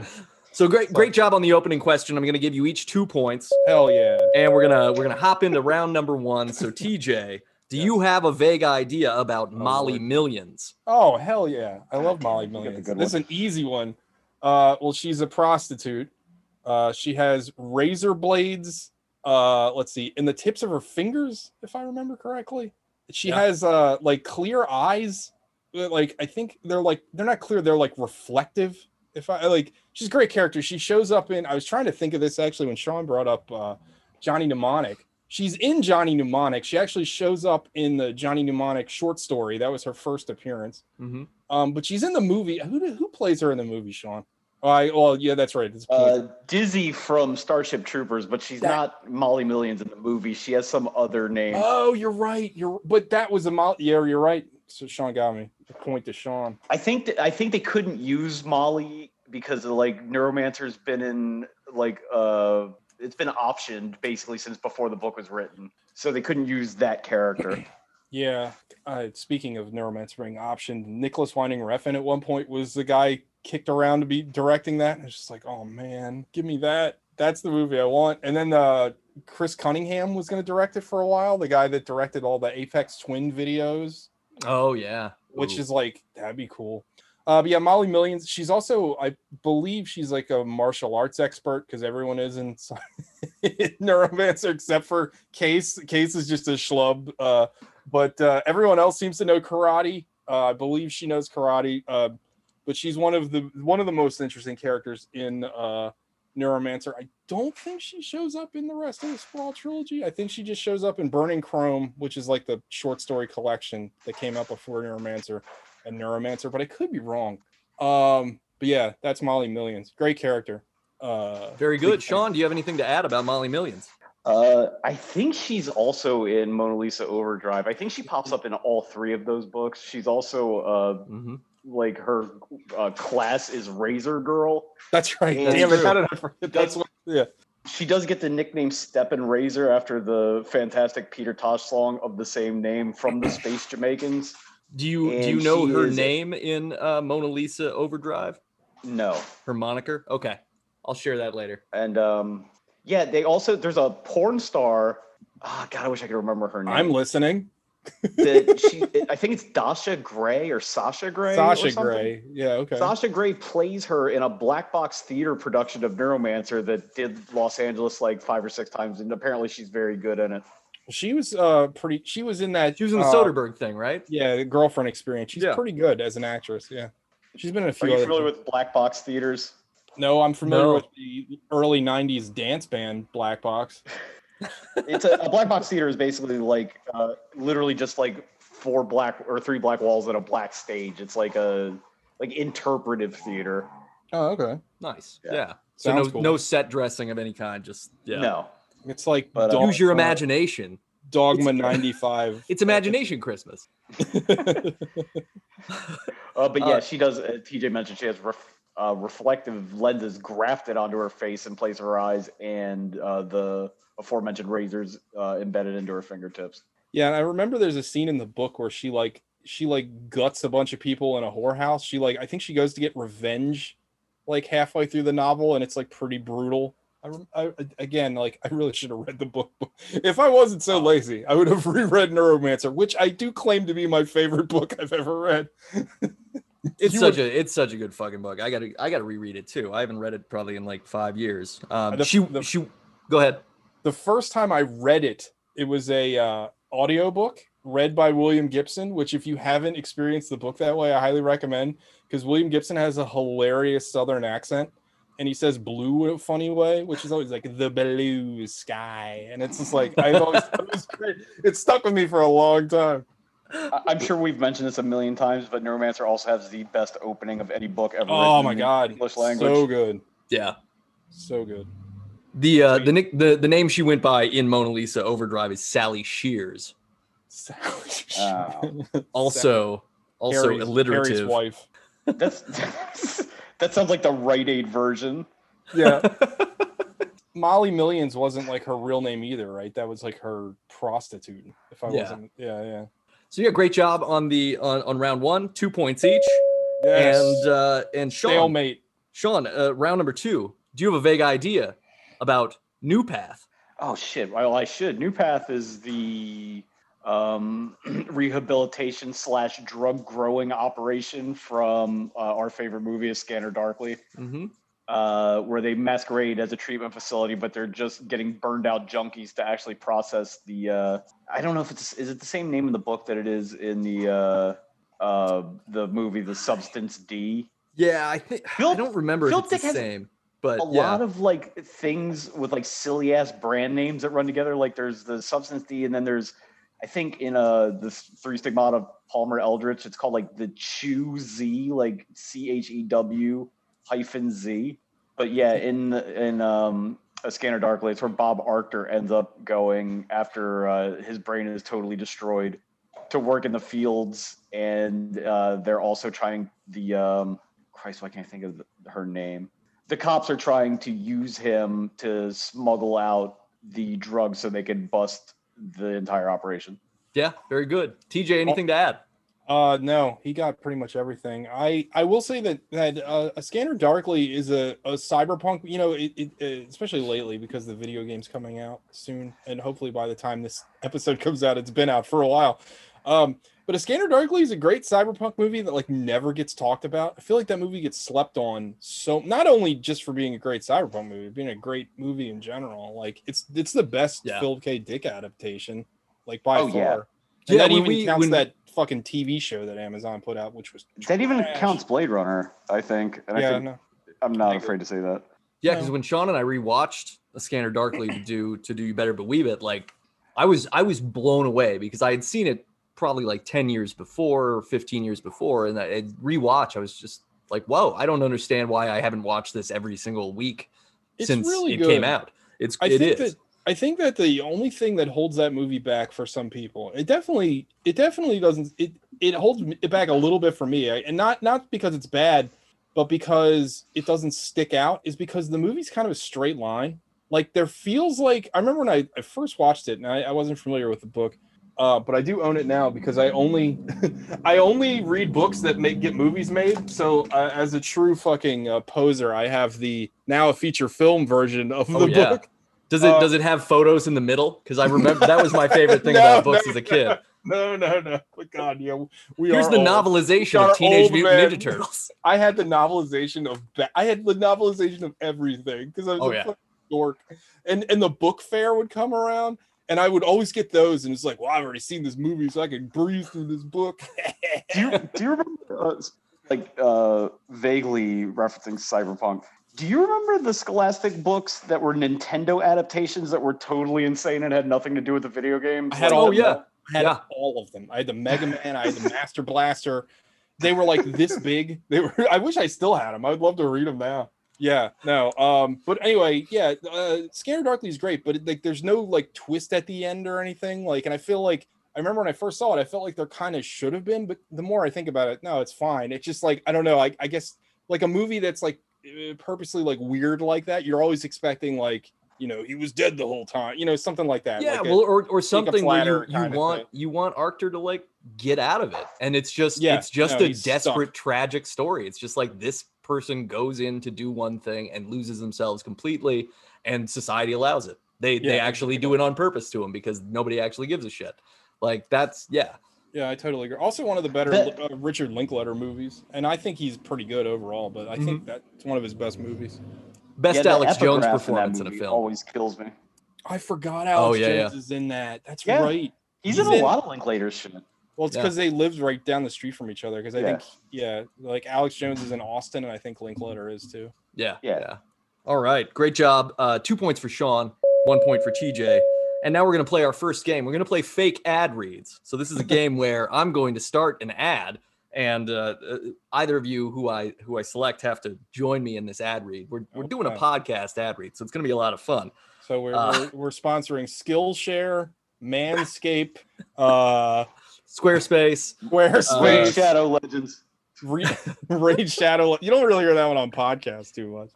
so great, great job on the opening question. I'm going to give you each two points, Hell yeah. and we're gonna we're gonna hop into round number one. So TJ, do Yes. you have a vague idea about Molly Lord. Millions? Oh hell yeah! I love Molly you Millions. good This is an easy one. Uh, well, she's a prostitute. Uh, she has razor blades. Uh, let's see, in the tips of her fingers, if I remember correctly. She Yeah. has uh like clear eyes. Like I think they're like they're not clear. They're like reflective. If I like, she's a great character. She shows up in. I was trying to think of this actually when Shaunn brought up uh, Johnny Mnemonic. She's in Johnny Mnemonic. She actually shows up in the Johnny Mnemonic short story. That was her first appearance. Mm-hmm. Um, but she's in the movie. Who who plays her in the movie, Shaunn? Oh, I well, yeah, that's right. It's Uh, Dizzy from Starship Troopers, but she's That- not Molly Millions in the movie. She has some other name. oh, you're right. You're but that was a mo- yeah, you're right. So Shaunn got me. Point to Shaunn. I think that I think they couldn't use Molly because of, like Neuromancer's been in like uh it's been optioned basically since before the book was written. So they couldn't use that character. Yeah. Uh, speaking of Neuromancer being optioned, Nicolas Winding Refn at one point was the guy kicked around to be directing that. And it's just like, oh man, give me that. That's the movie I want. And then uh, Chris Cunningham was going to direct it for a while, the guy that directed all the Aphex Twin videos, Oh yeah. which is like, that'd be cool. Uh, but yeah, Molly Millions. She's also, I believe, she's like a martial arts expert because everyone is in Neuromancer except for Case. Case is just a schlub. Uh, but uh, everyone else seems to know karate. Uh, I believe she knows karate. But she's one of the one of the most interesting characters in uh, Neuromancer. I don't think she shows up in the rest of the Sprawl trilogy. I think she just shows up in Burning Chrome, which is like the short story collection that came out before Neuromancer and Neuromancer. But I could be wrong. Um, but yeah, that's Molly Millions. Great character. Uh, Very good. fan. Sean, do you have anything to add about Molly Millions? Uh, I think she's also in Mona Lisa Overdrive. I think she pops up in all three of those books. She's also uh, hmm like her uh, class is Razor Girl. That's right. That's Damn it! true. How did I forget? That's what. Yeah. She does get the nickname Steppin' Razor after the fantastic Peter Tosh song of the same name from the Space Jamaicans. Do you do you know her is- name in uh, Mona Lisa Overdrive? No. Her moniker? Okay, I'll share that later. And um, yeah, they also there's a porn star. Oh, God, I wish I could remember her name. I'm listening. That she, I think it's Dasha Gray or Sasha Grey. Sasha something. Gray. Yeah. Okay. Sasha Grey plays her in a black box theater production of Neuromancer that did Los Angeles like five or six times, and apparently she's very good in it. She was uh pretty. She was in that. She was in the uh, Soderbergh thing, right? Yeah, the girlfriend experience. She's Yeah. pretty good as an actress. Yeah. She's been in a Are few. you other familiar things. with black box theaters? No, I'm familiar No. with the early '90s dance band Black Box. It's a, a black box theater is basically like uh, literally just like four black or three black walls and a black stage. It's like a like interpretive theater. Oh, okay. Nice. Yeah. Yeah. So no cool. no set dressing of any kind. Just yeah. No, It's like But, uh, Use your uh, imagination. Dogma '95. It's imagination Christmas. uh, but yeah, Uh, she does. Uh, TJ mentioned she has ref, uh, reflective lenses grafted onto her face in place of her eyes, and uh, the aforementioned razors uh, embedded into her fingertips. Yeah, and I remember there's a scene in the book where she like she like guts a bunch of people in a whorehouse. She like I think she goes to get revenge like halfway through the novel and it's like pretty brutal. I, rem- I again like I really should have read the book. If I wasn't so lazy, I would have reread Neuromancer, which I do claim to be my favorite book I've ever read. It's You such were- a it's such a good fucking book. I gotta I gotta reread it too. I haven't read it probably in like five years. Um, The- she the- she go ahead. The first time I read it, it was a uh, audiobook read by William Gibson, which if you haven't experienced the book that way, I highly recommend because William Gibson has a hilarious southern accent and he says blue in a funny way, which is always like the blue sky. And it's just like I've always it was great. It stuck with me for a long time. I- I'm sure we've mentioned this a million times, but Neuromancer also has the best opening of any book ever. Oh my in god. English language. So good. Yeah. So good. The uh the nick the, the name she went by in Mona Lisa Overdrive is Sally Shears. Sally Oh. Also also Harry's- Harry's wife. That's that sounds like the Rite Aid version. Yeah. Molly Millions wasn't like her real name either, right? That was like her prostitute. If I Yeah. wasn't, yeah, yeah. So yeah, great job on the on, on round one, two points each. Yes. And uh and Sean stalemate. Sean, uh, round number two. Do you have a vague idea about New Path? Oh shit! Well, I should. New Path is the um, rehabilitation slash drug growing operation from uh, our favorite movie, Scanner Darkly, Mm-hmm. uh, where they masquerade as a treatment facility, but they're just getting burned out junkies to actually process the. Uh, I don't know if it's is it the same name in the book that it is in the uh, uh, the movie, The Substance D. Yeah, I think I don't remember if Phil it's the Dick has same, but a yeah. lot of like things with like silly ass brand names that run together. Like there's the substance D, and then there's I think in uh the three stigmata of Palmer Eldritch, it's called like the Chew Z, like C H E W hyphen Z. But yeah, in in um a scanner darkly, it's where Bob Arctor ends up going after uh, his brain is totally destroyed to work in the fields, and uh, they're also trying the um Christ, why can't I think of her name? The cops are trying to use him to smuggle out the drugs so they can bust the entire operation. Yeah, very good. TJ, anything to add? Uh, no, he got pretty much everything. I I will say that that uh, a Scanner Darkly is a, a cyberpunk. You know, it, it, it- especially lately because the video game's coming out soon, and hopefully by the time this episode comes out, it's been out for a while. Um, but a Scanner Darkly is a great cyberpunk movie that like never gets talked about. I feel like that movie gets slept on so not only just for being a great cyberpunk movie, being a great movie in general. Like it's it's the best Yeah. Philip K. Dick adaptation, like by Oh, far. yeah. And Yeah, that even we- counts when- that fucking TV show that Amazon put out, which was That even counts Blade Runner, I think. And I Yeah, think no. I'm not I afraid to say that. Yeah, No. because when Sean and I rewatched A Scanner Darkly to do to do you better believe it, like I was I was blown away because I had seen it probably like 10 years before or 15 years before. And I rewatch, I was just like, whoa, I don't understand why I haven't watched this every single week It's since really it good. came out. It's I it think is. that I think that the only thing that holds that movie back for some people, it definitely it definitely doesn't it it holds it back a little bit for me, I- and not not because it's bad, but because it doesn't stick out, is because the movie's kind of a straight line. Like there feels like I remember when I, I first watched it, and I, I wasn't familiar with the book, uh, but I do own it now because I only I only read books that make get movies made. So uh, as a true fucking uh, poser, I have the now a feature film version of Oh, the yeah. book. Does it uh, does it have photos in the middle? Because I remember that was my favorite thing No, about books no, as a kid. No, no, no. But God, yeah, we Here's the old. novelization of Teenage Mutant man. Ninja Turtles. I had the novelization of ba- I had the novelization of everything because I was Oh, a yeah. dork, and and the book fair would come around, and I would always get those, and it's like, well, I've already seen this movie, so I can breeze through this book. Do you do you remember uh, like uh, vaguely referencing cyberpunk? Do you remember the Scholastic books that were Nintendo adaptations that were totally insane and had nothing to do with the video game? I had all Oh, yeah. I had Yeah. all of them. I had the Mega Man, I had the Master Blaster. They were like this big. They were. I wish I still had them. I would love to read them now. Yeah, no. Um, but anyway, yeah. Uh, Scanner Darkly is great, but it, like, there's no like twist at the end or anything. Like, and I feel like I remember when I first saw it, I felt like there kind of should have been. But the more I think about it, no, it's fine. It's just like I don't know. I, I guess like a movie that's like uh, purposely like weird like that. You're always expecting like you know he was dead the whole time. You know something like that. Yeah, like a- well, or, or something where flatter you, you want you want Arctor to like get out of it, and it's just Yeah, it's just no, a he's stuck. desperate, tragic story. It's just like this person goes in to do one thing and loses themselves completely, and society allows it. They they actually do it on purpose to them because nobody actually gives a shit. Like that's yeah, Yeah, I totally agree. Also, one of the better That- uh, Richard Linklater movies, and I think he's pretty good overall. But I Mm-hmm. think that's one of his best movies. best yeah, Alex Jones epigraph in performance in, a film. always kills me. I forgot Alex Oh, yeah, Jones yeah. is in that. That's Yeah. right. He's, He's in a lot of Linklater's shit. Well, it's Yeah. because they lived right down the street from each other. Because I Yeah. think, yeah, like Alex Jones is in Austin, and I think Linklater is too. Yeah, Yeah. yeah. All right, great job. Uh, two points for Sean, one point for TJ. And now we're going to play our first game. We're going to play fake ad reads. So this is a game where I'm going to start an ad, and uh, uh, either of you who I who I select have to join me in this ad read. We're we're doing a podcast ad read, so it's going to be a lot of fun. So we're Uh. we're, we're sponsoring Skillshare, Manscape, uh, Squarespace. Squarespace, Raid Shadow Legends. Re- Raid Shadow. You don't really hear that one on podcasts too much.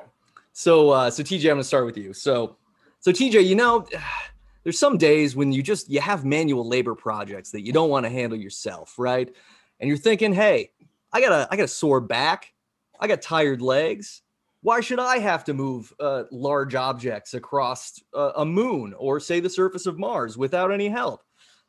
So uh, so TJ, I'm going to start with you. So so TJ, you know, there's some days when you just you have manual labor projects that you don't want to handle yourself, right? And you're thinking, hey, I got a I got a sore back, I got tired legs. Why should I have to move uh, large objects across uh, a moon or say the surface of Mars without any help?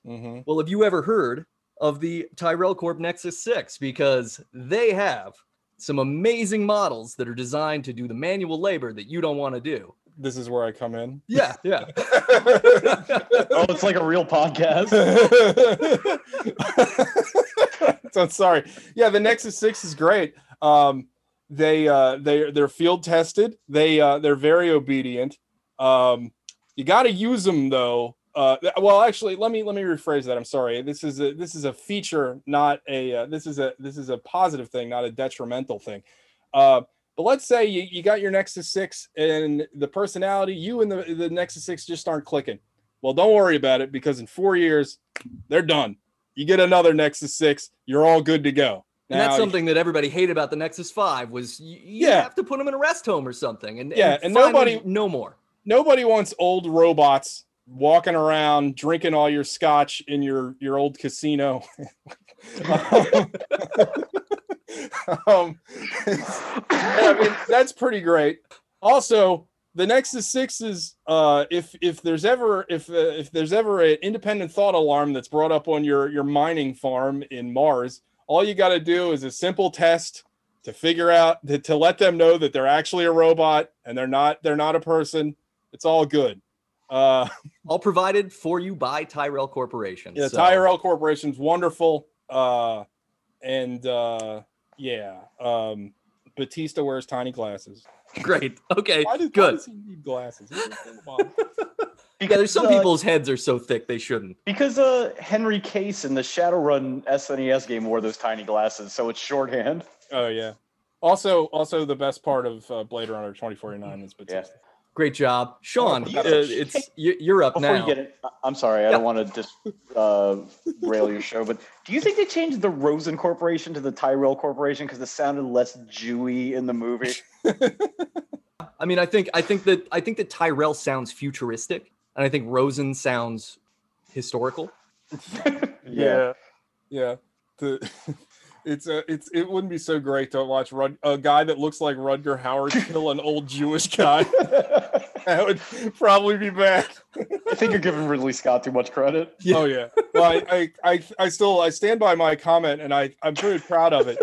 Mm-hmm. Well, have you ever heard of the Tyrell Corp Nexus 6? Because they have some amazing models that are designed to do the manual labor that you don't want to do. This is where I come in. Yeah, yeah. Oh, it's like a real podcast. so I'm sorry. Yeah, the Nexus Six is great. Um, they uh, they they're field tested. They uh, they're very obedient. Um, you got to use them though. Uh, well, actually, let me let me rephrase that. I'm sorry. This is a this is a feature, not a uh, this is a this is a positive thing, not a detrimental thing. Uh, but let's say you, you got your Nexus Six and the personality, you and the the Nexus Six just aren't clicking. Well, don't worry about it because in four years, they're done. You get another Nexus Six, you're all good to go. And that's something that everybody hated about the Nexus 5 was you, you Yeah. have to put them in a rest home or something. And Yeah, and finally, nobody- no more. nobody wants old robots walking around drinking all your scotch in your your old casino. um, yeah, I mean, that's pretty great. Also, the Nexus Six is uh, if if there's ever if uh, if there's ever an independent thought alarm that's brought up on your your mining farm in Mars, all you got to do is a simple test to figure out to, to let them know that they're actually a robot and they're not they're not a person. It's all good. Uh, all provided for you by Tyrell Corporation. Yeah, so. Tyrell Corporation's wonderful. Uh, and uh, yeah, um, Batista wears tiny glasses. Great. Okay. Why does, Good. Why does he need glasses? Yeah, there's some uh, people's heads are so thick they shouldn't. because uh Henry Case in the Shadowrun SNES game wore those tiny glasses, so it's shorthand. oh yeah. Also, also the best part of uh, Blade Runner 2049 is Batista. Great job, Sean. Oh, uh, it's you- you're up Before now. you get it, I- I'm sorry, I don't want to just uh, rail your show, but do you think they changed the Rosen Corporation to the Tyrell Corporation because it sounded less Jewy in the movie? I mean, I think I think that I think that Tyrell sounds futuristic, and I think Rosen sounds historical. yeah yeah the it's a it's it wouldn't be so great to watch Rud, a guy that looks like Rutger Hauer kill an old Jewish guy. that would probably be bad. I think you're giving Ridley Scott too much credit. Yeah. Oh yeah. Well, I, I I I still I stand by my comment, and I I'm pretty proud of it.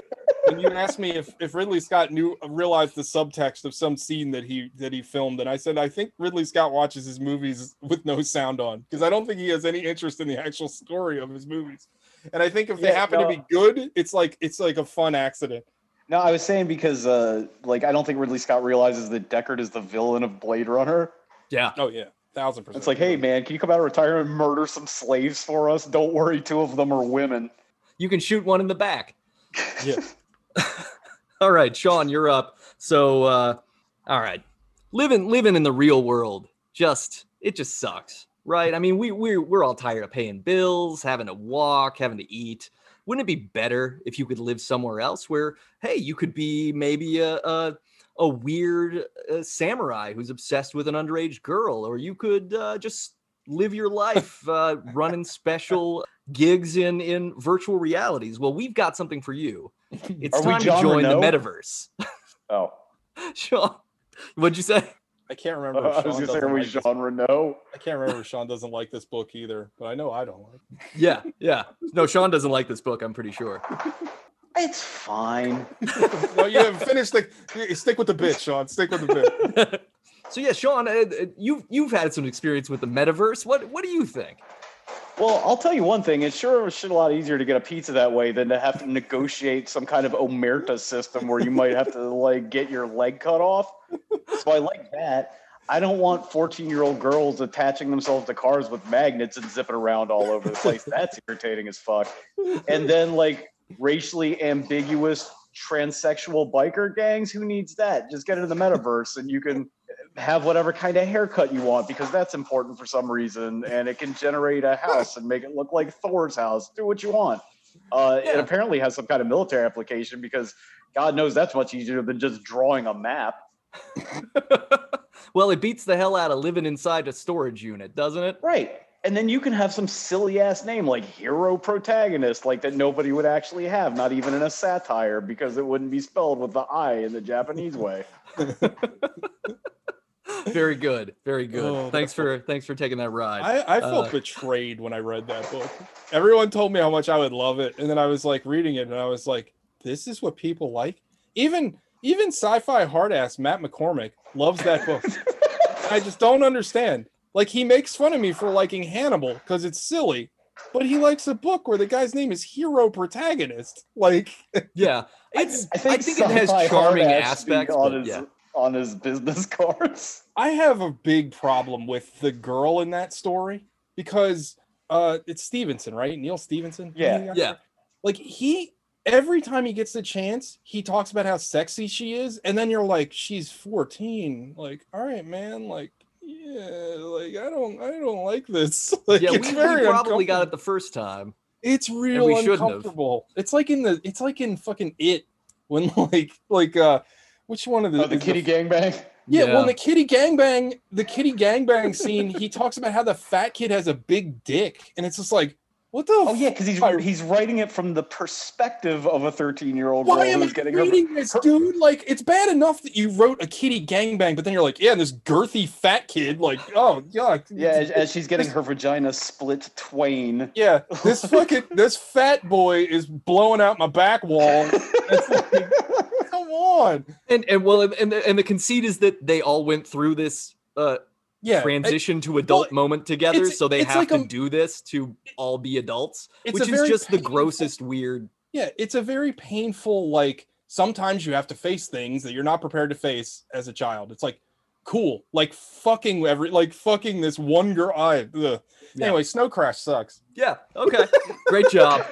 When you asked me if if Ridley Scott knew realized the subtext of some scene that he that he filmed, and I said I think Ridley Scott watches his movies with no sound on because I don't think he has any interest in the actual story of his movies. And I think if they Yeah, happen no. to be good, it's like it's like a fun accident. No, I was saying because, uh, like, I don't think Ridley Scott realizes that Deckard is the villain of Blade Runner. Yeah. Oh yeah, thousand percent. It's like, hey, man, can you come out of retirement and murder some slaves for us? Don't worry, two of them are women. You can shoot one in the back. yeah. All right, Sean, you're up. So, uh, all right, living living in the real world just it just sucks, right? I mean, we we we're all tired of paying bills, having to walk, having to eat. Wouldn't it be better if you could live somewhere else where, hey, you could be maybe a a, a weird uh, samurai who's obsessed with an underage girl, or you could uh, just live your life uh, running special gigs in in virtual realities. Well, we've got something for you. It's Are time to join the metaverse. Oh, Sean, what'd you say? I can't remember. if I was gonna say, doesn't are we like Jean Reno? I can't remember if Sean doesn't like this book either, but I know I don't like. it. Yeah, yeah. No, Sean doesn't like this book. I'm pretty sure. It's fine. No, you haven't finished the. Stick with the bit, Sean. Stick with the bit. so yeah, Sean, uh, uh, you've you've had some experience with the metaverse. What what do you think? Well, I'll tell you one thing. It's sure a shit a lot easier to get a pizza that way than to have to negotiate some kind of omerta system where you might have to like get your leg cut off. So I like that. I don't want 14 year old girls attaching themselves to cars with magnets and zipping around all over the place. That's irritating as fuck. And then like racially ambiguous transsexual biker gangs. Who needs that? Just get into the metaverse and you can have whatever kind of haircut you want because that's important for some reason and it can generate a house and make it look like Thor's house. Do what you want. Uh, It apparently has some kind of military application because God knows that's much easier than just drawing a map. well, it beats the hell out of living inside a storage unit, doesn't it? Right. And then you can have some silly ass name like hero protagonist, like that nobody would actually have, not even in a satire, because it wouldn't be spelled with the I in the Japanese way. Very good, very good. Oh, thanks for thanks for taking that ride. I, I felt Uh, betrayed when I read that book. Everyone told me how much I would love it, and then I was like reading it, and I was like, "This is what people like." Even even sci-fi hard ass Matt McCormick loves that book. I just don't understand. Like he makes fun of me for liking Hannibal because it's silly, but he likes a book where the guy's name is hero protagonist. Like, yeah, it's. I think, it has charming hard ass should be aspects. on But his yeah, on his business cards. I have a big problem with the girl in that story because uh it's Stephenson, right? Neal Stephenson. Yeah. Yeah. Like he every time he gets the chance, he talks about how sexy she is, and then you're like, she's 14. Like, all right, man, like yeah, like I don't I don't like this. Like yeah. We, we probably got it the first time. It's real we shouldn't have. uncomfortable. It's like in the it's like in fucking it when like like uh which one of the Oh, the is kitty gangbang. Yeah, well, the kitty gangbang, the kitty gangbang scene, he talks about how the fat kid has a big dick, and it's just like, what the? Oh yeah, because he's fuck? he's writing it from the perspective of a 13 year old girl Why am I who's getting her. reading this, dude? Like, it's bad enough that you wrote a kitty gangbang, but then you're like, yeah, this girthy fat kid, like, oh, yuck. Yeah, as, as she's getting her vagina split twain. Yeah, this fucking this fat boy is blowing out my back wall. Like, come on. and and well, and the, and the conceit is that they all went through this uh, Yeah, transition to adult well, moment together, so they have like to a- do this to all be adults, It's which is very just the grossest weird. Yeah, it's a very painful like sometimes you have to face things that you're not prepared to face as a child. It's like cool, like fucking every like fucking this one girl. I ugh. Yeah. anyway, Snow Crash sucks. Yeah. Okay. Great job.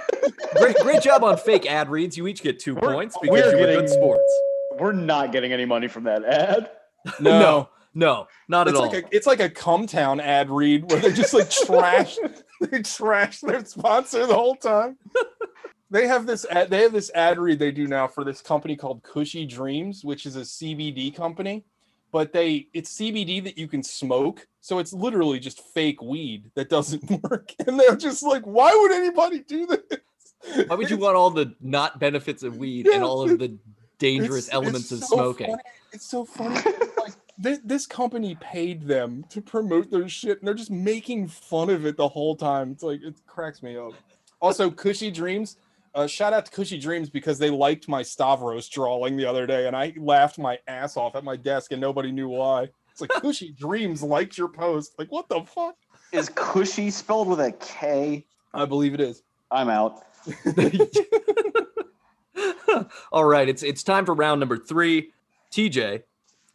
Great great job on fake ad reads. You each get 2 We're- points we're because you were getting- good sports. We're not getting any money from that ad. No, no, not at it's all. like a it's like a Cumtown ad read where they just like trash they trash their sponsor the whole time. They have this ad, they have this ad read they do now for this company called Cushy Dreams, which is a CBD company, but they it's CBD that you can smoke, so it's literally just fake weed that doesn't work. And they're just like, why would anybody do this? Why would you want all the not benefits of weed Yeah, and all of the dangerous It's- elements it's of so smoking? funny. It's so funny. like this, this company paid them to promote their shit, and they're just making fun of it the whole time. It's like it cracks me up. Also, Cushy Dreams. Uh, shout out to Cushy Dreams because they liked my Stavros drawing the other day, and I laughed my ass off at my desk, and nobody knew why. It's like Cushy Dreams liked your post. Like what the fuck? Is cushy spelled with a K? I believe it is. I'm out. all right, it's it's time for round number three. TJ,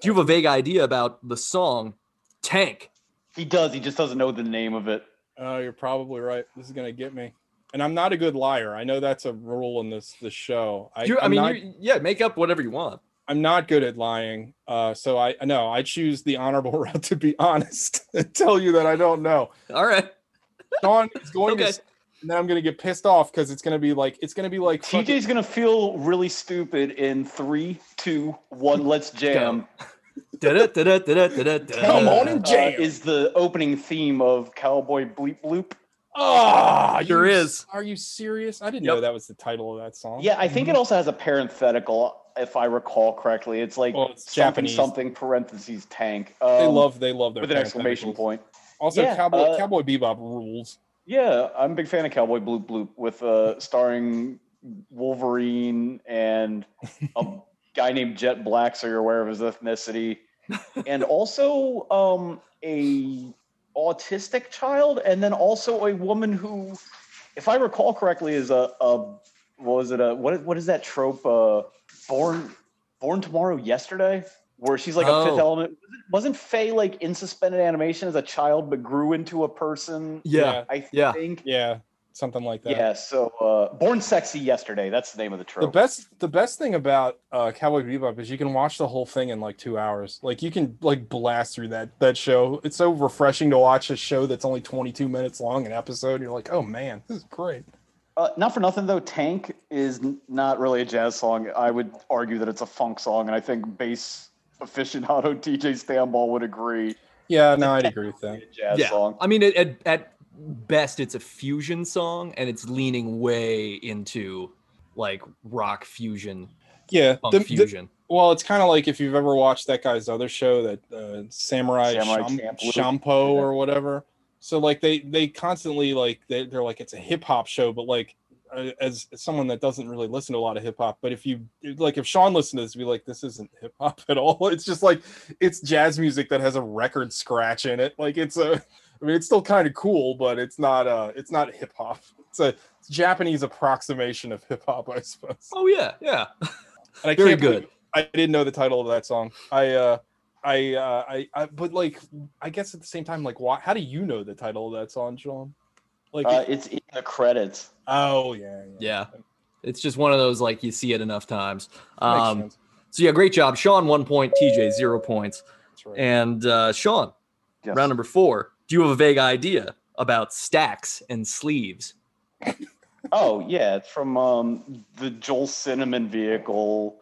do you have a vague idea about the song Tank? He does. He just doesn't know the name of it. Oh, you're probably right. This is gonna get me. And I'm not a good liar. I know that's a rule in this this show. I, You, I mean, not- you, yeah, make up whatever you want. I'm not good at lying. Uh, so I no, I choose the honorable route to be honest and tell you that I don't know. All right. Sean is going Okay. to, s- and then I'm going to get pissed off because it's going to be like it's going to be like fucking- TJ's gonna feel really stupid in three, two, one. Let's jam. Come on and Uh, jam. is the opening theme of Cowboy Bleep Bloop. Ah, Sure you- is. Are you serious? I didn't Yep. know that was the title of that song. Yeah, I think it also has a parenthetical, if I recall correctly. It's like Well, it's something Japanese. something parentheses tank. they Um, love they love their with an exclamation point. Also, Yeah, Cowboy uh, Cowboy Bebop rules. Yeah, I'm a big fan of Cowboy Bloop Bloop with uh starring Wolverine and a guy named Jet Black, so you're aware of his ethnicity, and also um a autistic child, and then also a woman who, if I recall correctly, is a, a what was it a what is, what is that trope? Uh, born Born Tomorrow Yesterday, where she's like a Oh. fifth element. Wasn't Faye like in suspended animation as a child, but grew into a person? Yeah. I Yeah. think. yeah, something like that. Yeah, so uh, Born Sexy Yesterday, that's the name of the The trope. best the best thing about uh, Cowboy Bebop is you can watch the whole thing in like two hours. Like you can like blast through that that show. It's so refreshing to watch a show that's only 22 minutes long an episode. You're like, oh man, this is great. Uh, not for nothing though, Tank is n- not really a jazz song. I would argue that it's a funk song, and I think bass aficionado TJ Stambaugh would agree. Yeah, no, I'd agree with that. Jazz yeah. song. I mean, at, at, at best, it's a fusion song, and it's leaning way into like rock fusion, Yeah, funk the- the- fusion. well, it's kind of like if you've ever watched that guy's other show, that uh, Samurai, Samurai Sham- Shampoo or whatever. So like they they constantly like they, they're like it's a hip hop show, but like as, as someone that doesn't really listen to a lot of hip hop, but if you like if Sean listened to this, be like this isn't hip hop at all. It's just like it's jazz music that has a record scratch in it. Like it's a I mean it's still kind of cool, but it's not uh it's not hip hop. It's a Japanese approximation of hip hop, I suppose. Oh yeah, yeah. And I Very good. I didn't know the title of that song. I uh I uh I, I but like I guess at the same time like why how do you know the title of that song, Sean? Like Uh, it's in the credits. oh yeah, Yeah. It's just one of those like you see it enough times. Um, so yeah, great job, Sean. One point, TJ zero points, That's right. and uh, Sean. Yes. Round number four. Do you have a vague idea about stacks and sleeves? Oh yeah, it's from um, the Joel Cinnamon vehicle,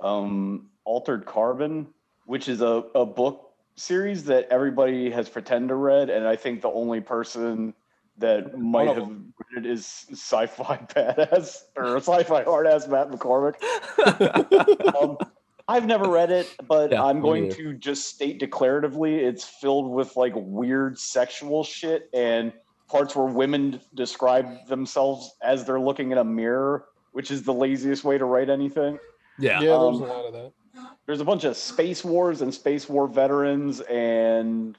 um, Altered Carbon. which is a, a book series that everybody has pretended to read, and I think the only person that might have read it is sci-fi badass or sci-fi hard ass Matt McCormick. um, I've never read it, but Yeah, I'm going to just state declaratively it's filled with like weird sexual shit and parts where women describe themselves as they're looking in a mirror, which is the laziest way to write anything. yeah. Yeah, there's Um, a lot of that. There's a bunch of space wars and space war veterans and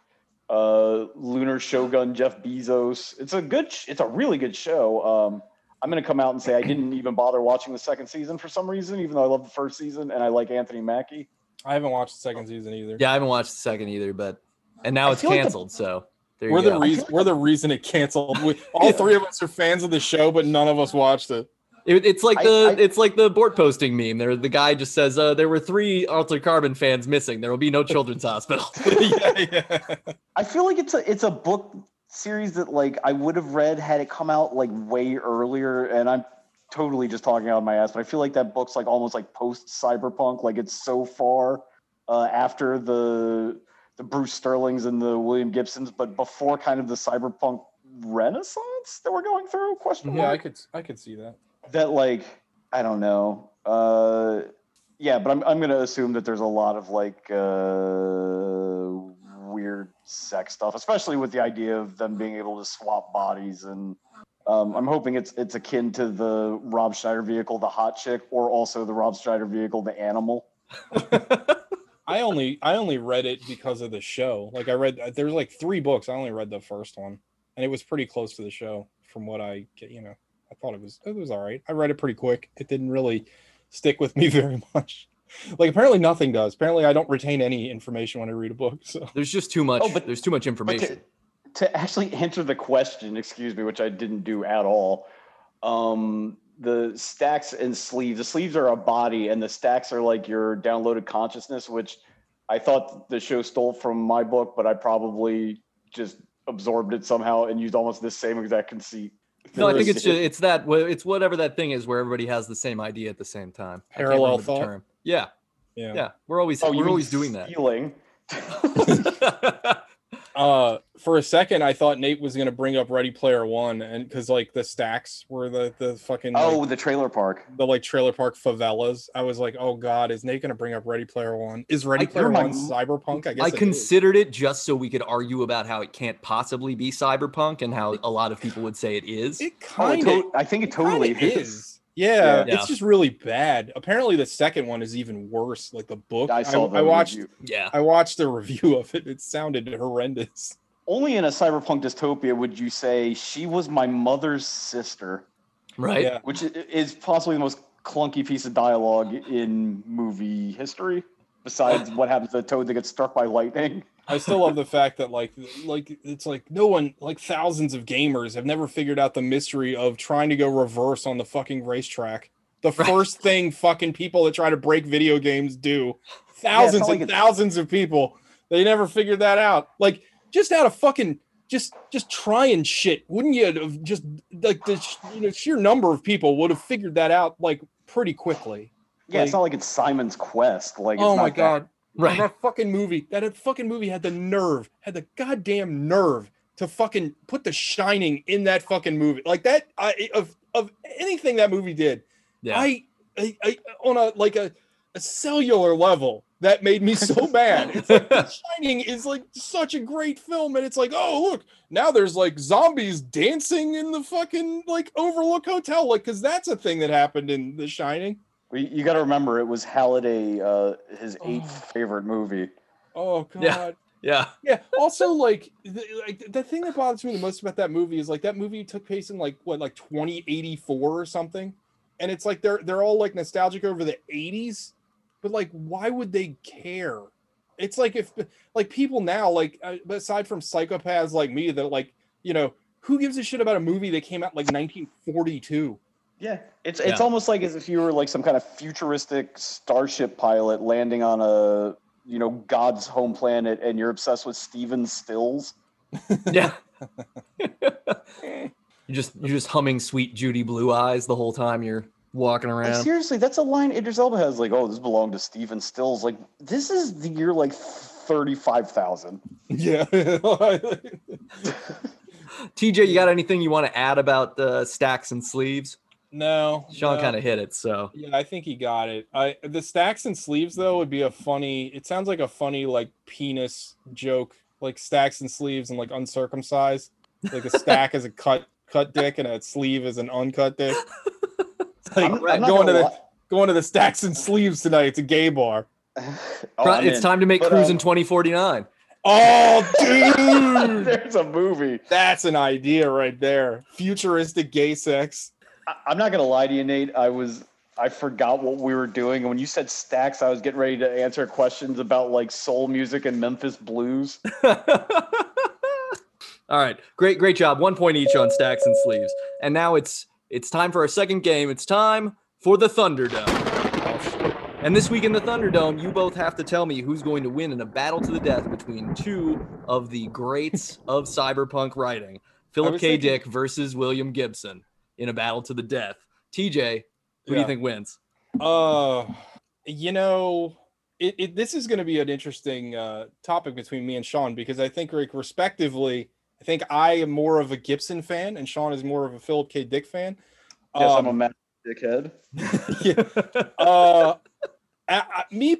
uh, lunar shogun Jeff Bezos. It's a good, sh- it's a really good show. Um, I'm going to come out and say I didn't even bother watching the second season for some reason, even though I love the first season and I like Anthony Mackie. I haven't watched the second season either. Yeah, I haven't watched the second either, but and now I it's feel like the- canceled. so We're the reason. We're the reason it canceled. We, all three of us are fans of the show, but none of us watched it. It- it's like I- the I- it's like the board posting meme. There, the guy just says uh, there were three Altered Carbon fans missing. There will be no children's hospital. yeah, yeah. I feel like it's a it's a book series that like I would have read had it come out like way earlier, and I'm totally just talking out of my ass, but I feel like that book's like almost like post cyberpunk, like it's so far uh, after the the Bruce Sterlings and the William Gibsons, but before kind of the cyberpunk renaissance that we're going through. Question Yeah, I could. I could see that. That like I don't know. Uh, yeah, but I'm I'm gonna assume that there's a lot of like uh, weird sex stuff, especially with the idea of them being able to swap bodies, and um, I'm hoping it's it's akin to the Rob Schneider vehicle, the hot chick, or also the Rob Schneider vehicle, the animal. I only I only read it because of the show. Like I read there's like three books. I only read the first one, and it was pretty close to the show from what I get. You know, I thought it was it was all right. I read it pretty quick. It didn't really stick with me very much. Like apparently nothing does. Apparently I don't retain any information when I read a book. So There's just too much. Oh, but- there's too much information. to, to actually answer the question, excuse me, which I didn't do at all, um, the stacks and sleeves. The sleeves are a body, and the stacks are like your downloaded consciousness, which I thought the show stole from my book, but I probably just absorbed it somehow and used almost the same exact conceit. No, I think it's just, it's that wh- it's whatever that thing is where everybody has the same idea at the same time. Parallel thought? term. Yeah, yeah. yeah. We're always oh, you we're always doing that. stealing. Uh, for a second I thought Nate was gonna bring up Ready Player One, and because like the stacks were the the fucking like, oh, the trailer park. the like trailer park favelas. I was like, oh god, is Nate gonna bring up Ready Player One? Is Ready I- Player you're my One cyberpunk? I guess I it is. considered it just so we could argue about how it can't possibly be cyberpunk and how a lot of people would say it is. It Oh, kind of to- I think it totally is. Yeah, Yeah. it's just really bad. Apparently, the second one is even worse. Like the book, I saw the I watched. review. yeah. I watched the review of it. It sounded horrendous. Only in a cyberpunk dystopia would you say she was my mother's sister. Right. Yeah, which is possibly the most clunky piece of dialogue in movie history, besides what happens to the toad that gets struck by lightning. I still love the fact that like like it's like no one like thousands of gamers have never figured out the mystery of trying to go reverse on the fucking racetrack. The Right. first thing fucking people that try to break video games do. Thousands not like and it's- thousands of people. They never figured that out. Like just out of fucking just just trying shit. Wouldn't you have just like the you know sheer number of people would have figured that out like pretty quickly. Yeah, it's not like it's Simon's Quest. Like, it's oh not my that- god. Right. That fucking movie, that fucking movie had the nerve, had the goddamn nerve to fucking put the shining in that fucking movie. Like that I of of anything that movie did. Yeah. I, I I on a like a a cellular level that made me so mad. It's like The Shining is like such a great film, and it's like, oh look, now there's like zombies dancing in the fucking like Overlook Hotel, like because that's a thing that happened in The Shining. Well, You, got to remember, it was Halliday, uh, his eighth Oh. favorite movie. Oh god. Yeah. yeah. Yeah. Also, like, the, like the thing that bothers me the most about that movie is like that movie took place in like what, like 2084 or something, and it's like they're they're all like nostalgic over the 80s, but like, why would they care? It's like if like people now, like uh, aside from psychopaths like me, that like you know who gives a shit about a movie that came out like 1942? Yeah, it's it's Yeah. almost like as if you were like some kind of futuristic starship pilot landing on a you know God's home planet, and you're obsessed with Stephen Stills. Yeah. you're just you're just humming sweet Judy Blue Eyes the whole time you're walking Like, around. seriously, that's a line Idris Elba has. Like, oh, this belonged to Stephen Stills. Like, this is the year like thirty-five thousand. Yeah. TJ, you got anything you want to add about the stacks and sleeves? No. Sean no. kind of hit it, so Yeah, I think he got it. I the stacks and sleeves though would be a funny. It sounds like a funny like penis joke, like stacks and sleeves and like uncircumcised. Like a stack is a cut cut dick and a sleeve is an uncut dick. It's like I'm- I'm not going to gonna the lie- going to the stacks and sleeves tonight. It's a gay bar. Oh, it's in. time to make But, Cruising um, 2049. Oh, dude, There's a movie. that's an idea right there. Futuristic gay sex. I, I'm not gonna lie to you, Nate. I was I forgot what we were doing, and when you said stacks, I was getting ready to answer questions about like soul music and Memphis blues. All right, great, great job. One point each on stacks and sleeves. And now it's it's time for our second game. It's time for the Thunderdome. And this week in the Thunderdome, you both have to tell me who's going to win in a battle to the death between two of the greats of cyberpunk writing. Philip K. thinking- Dick versus William Gibson in a battle to the death. TJ, who do you think wins? Uh, you know, it, it this is going to be an interesting uh, topic between me and Sean because I think, like, respectively, I think I am more of a Gibson fan and Sean is more of a Philip K. Dick fan. Yes, I'm a Um, mad dickhead. yeah. Uh, I, I- me,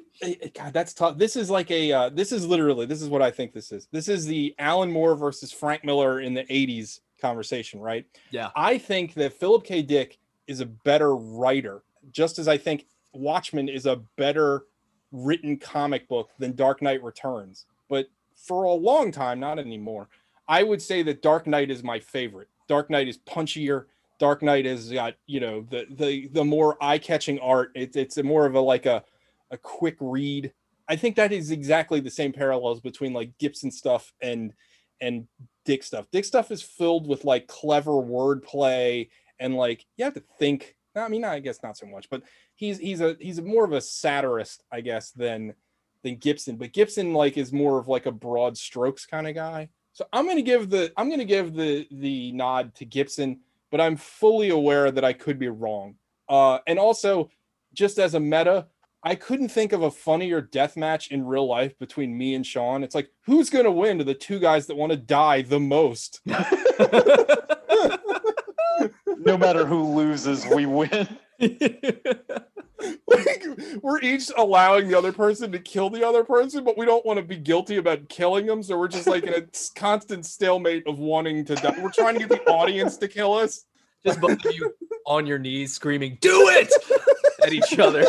God, that's tough. This is like a. Uh, this is literally. This is what I think this is. This is the Alan Moore versus Frank Miller in the '80s conversation, right? Yeah. I think that Philip K. Dick is a better writer, just as I think Watchmen is a better written comic book than Dark Knight Returns. But for a long time, not anymore. I would say that Dark Knight is my favorite. Dark Knight is punchier. Dark Knight has got you know the the the more eye catching art. It's it's a more of a like a a quick read. I think that is exactly the same parallels between like Gibson stuff and and Dick stuff. Dick stuff is filled with like clever wordplay and like you have to think. I mean, I guess not so much, but he's he's a he's more of a satirist, I guess, than than Gibson. But Gibson like is more of like a broad strokes kind of guy. So I'm gonna give the I'm gonna give the the nod to Gibson, but I'm fully aware that I could be wrong. Uh, and also, just as a meta, I couldn't think of a funnier death match in real life between me and Sean. It's like who's gonna win to the two guys that want to die the most? No matter who loses, we win. like we're each allowing the other person to kill the other person, but we don't want to be guilty about killing them. So we're just like in a s- constant stalemate of wanting to die. We're trying to get the audience to kill us. Just both of you on your knees screaming, "Do it!" at each other.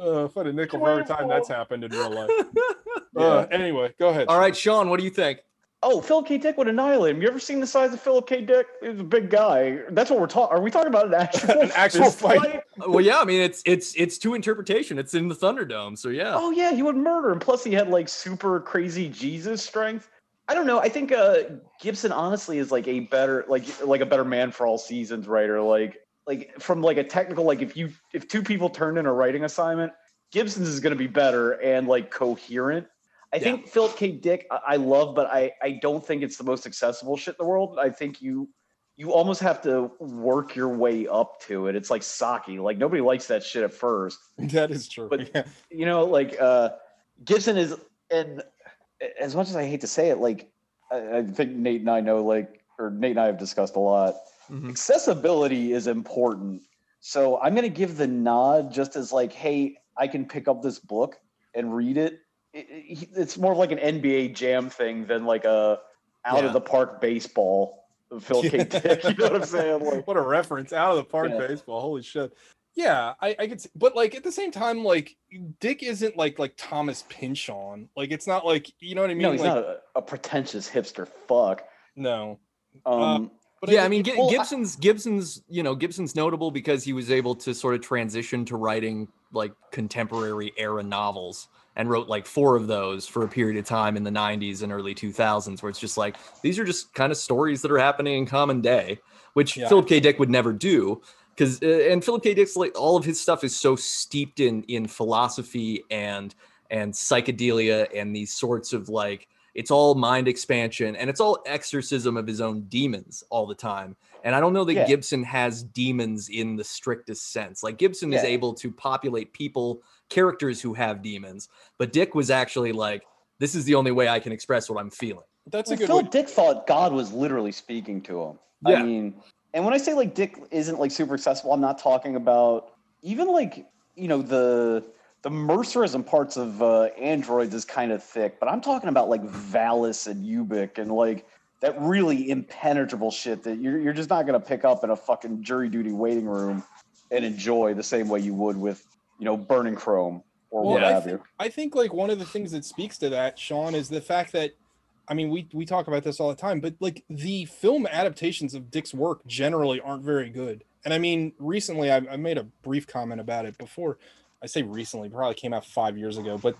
Uh, if I a nickel for every time that's happened in real life. Uh, anyway, go ahead. All right, Sean, what do you think? Oh, Philip K. Dick would annihilate him. You ever seen the size of Philip K. Dick? He's a big guy. That's what we're talking. Are we talking about an actual An actual fist fight? Well, yeah, I mean it's it's it's to interpretation. It's in the Thunderdome, so yeah. Oh yeah, he would murder him. Plus, he had like super crazy Jesus strength. I don't know. I think uh, Gibson honestly is like a better like like a better man for all seasons writer. Like like from like a technical like if you if two people turn in a writing assignment, Gibson's is going to be better and like coherent. I Yeah. think Philip K. Dick I, I love, but I I don't think it's the most accessible shit in the world. I think you you almost have to work your way up to it. It's like Saki. Like nobody likes that shit at first That is true. But- yeah. you know, like uh, Gibson is, and as much as I hate to say it, like I, I think Nate and I know, like, or Nate and I have discussed a lot. Mhm. Accessibility is important, so I'm gonna give the nod just as like, hey, I can pick up this book and read it. It- it- It's more of like an NBA Jam thing than like a out Yeah. of the park baseball. Phil K. Dick, you know what I'm saying? Like, what a reference out of the park Yeah. baseball. Holy shit. Yeah, I, I could, see, but like at the same time, like Dick isn't like like Thomas Pynchon. Like it's not like you know what I mean. no, he's like, not a, a pretentious hipster fuck. No, Um, but yeah, I mean Gi- well, I- Gibson's Gibson's you know Gibson's notable because he was able to sort of transition to writing like contemporary era novels and wrote like four of those for a period of time in the 90s and early 2000s where it's just like these are just kind of stories that are happening in common day which Yeah. Philip K Dick would never do because uh, and Philip K Dick's like all of his stuff is so steeped in in philosophy and and psychedelia and these sorts of like it's all mind expansion and it's all exorcism of his own demons all the time And I don't know that Yeah. Gibson has demons in the strictest sense. Like Gibson is able to populate people, characters who have demons, but Dick was actually like, this is the only way I can express what I'm feeling. That's a Well, good Phil way. Dick thought God was literally speaking to him. Yeah. I mean, and when I say like Dick isn't like super accessible, I'm not talking about even like you know the the Mercerism parts of uh, androids is kind of thick, but I'm talking about like Valis and Ubik and like that really impenetrable shit that you're you're just not gonna pick up in a fucking jury duty waiting room and enjoy the same way you would with you know Burning Chrome or Well, what I have think, you. I think like one of the things that speaks to that, Shaunn, is the fact that I mean we we talk about this all the time, but like the film adaptations of Dick's work generally aren't very good. And I mean, recently I, I made a brief comment about it before. I say recently, probably came out five years ago, but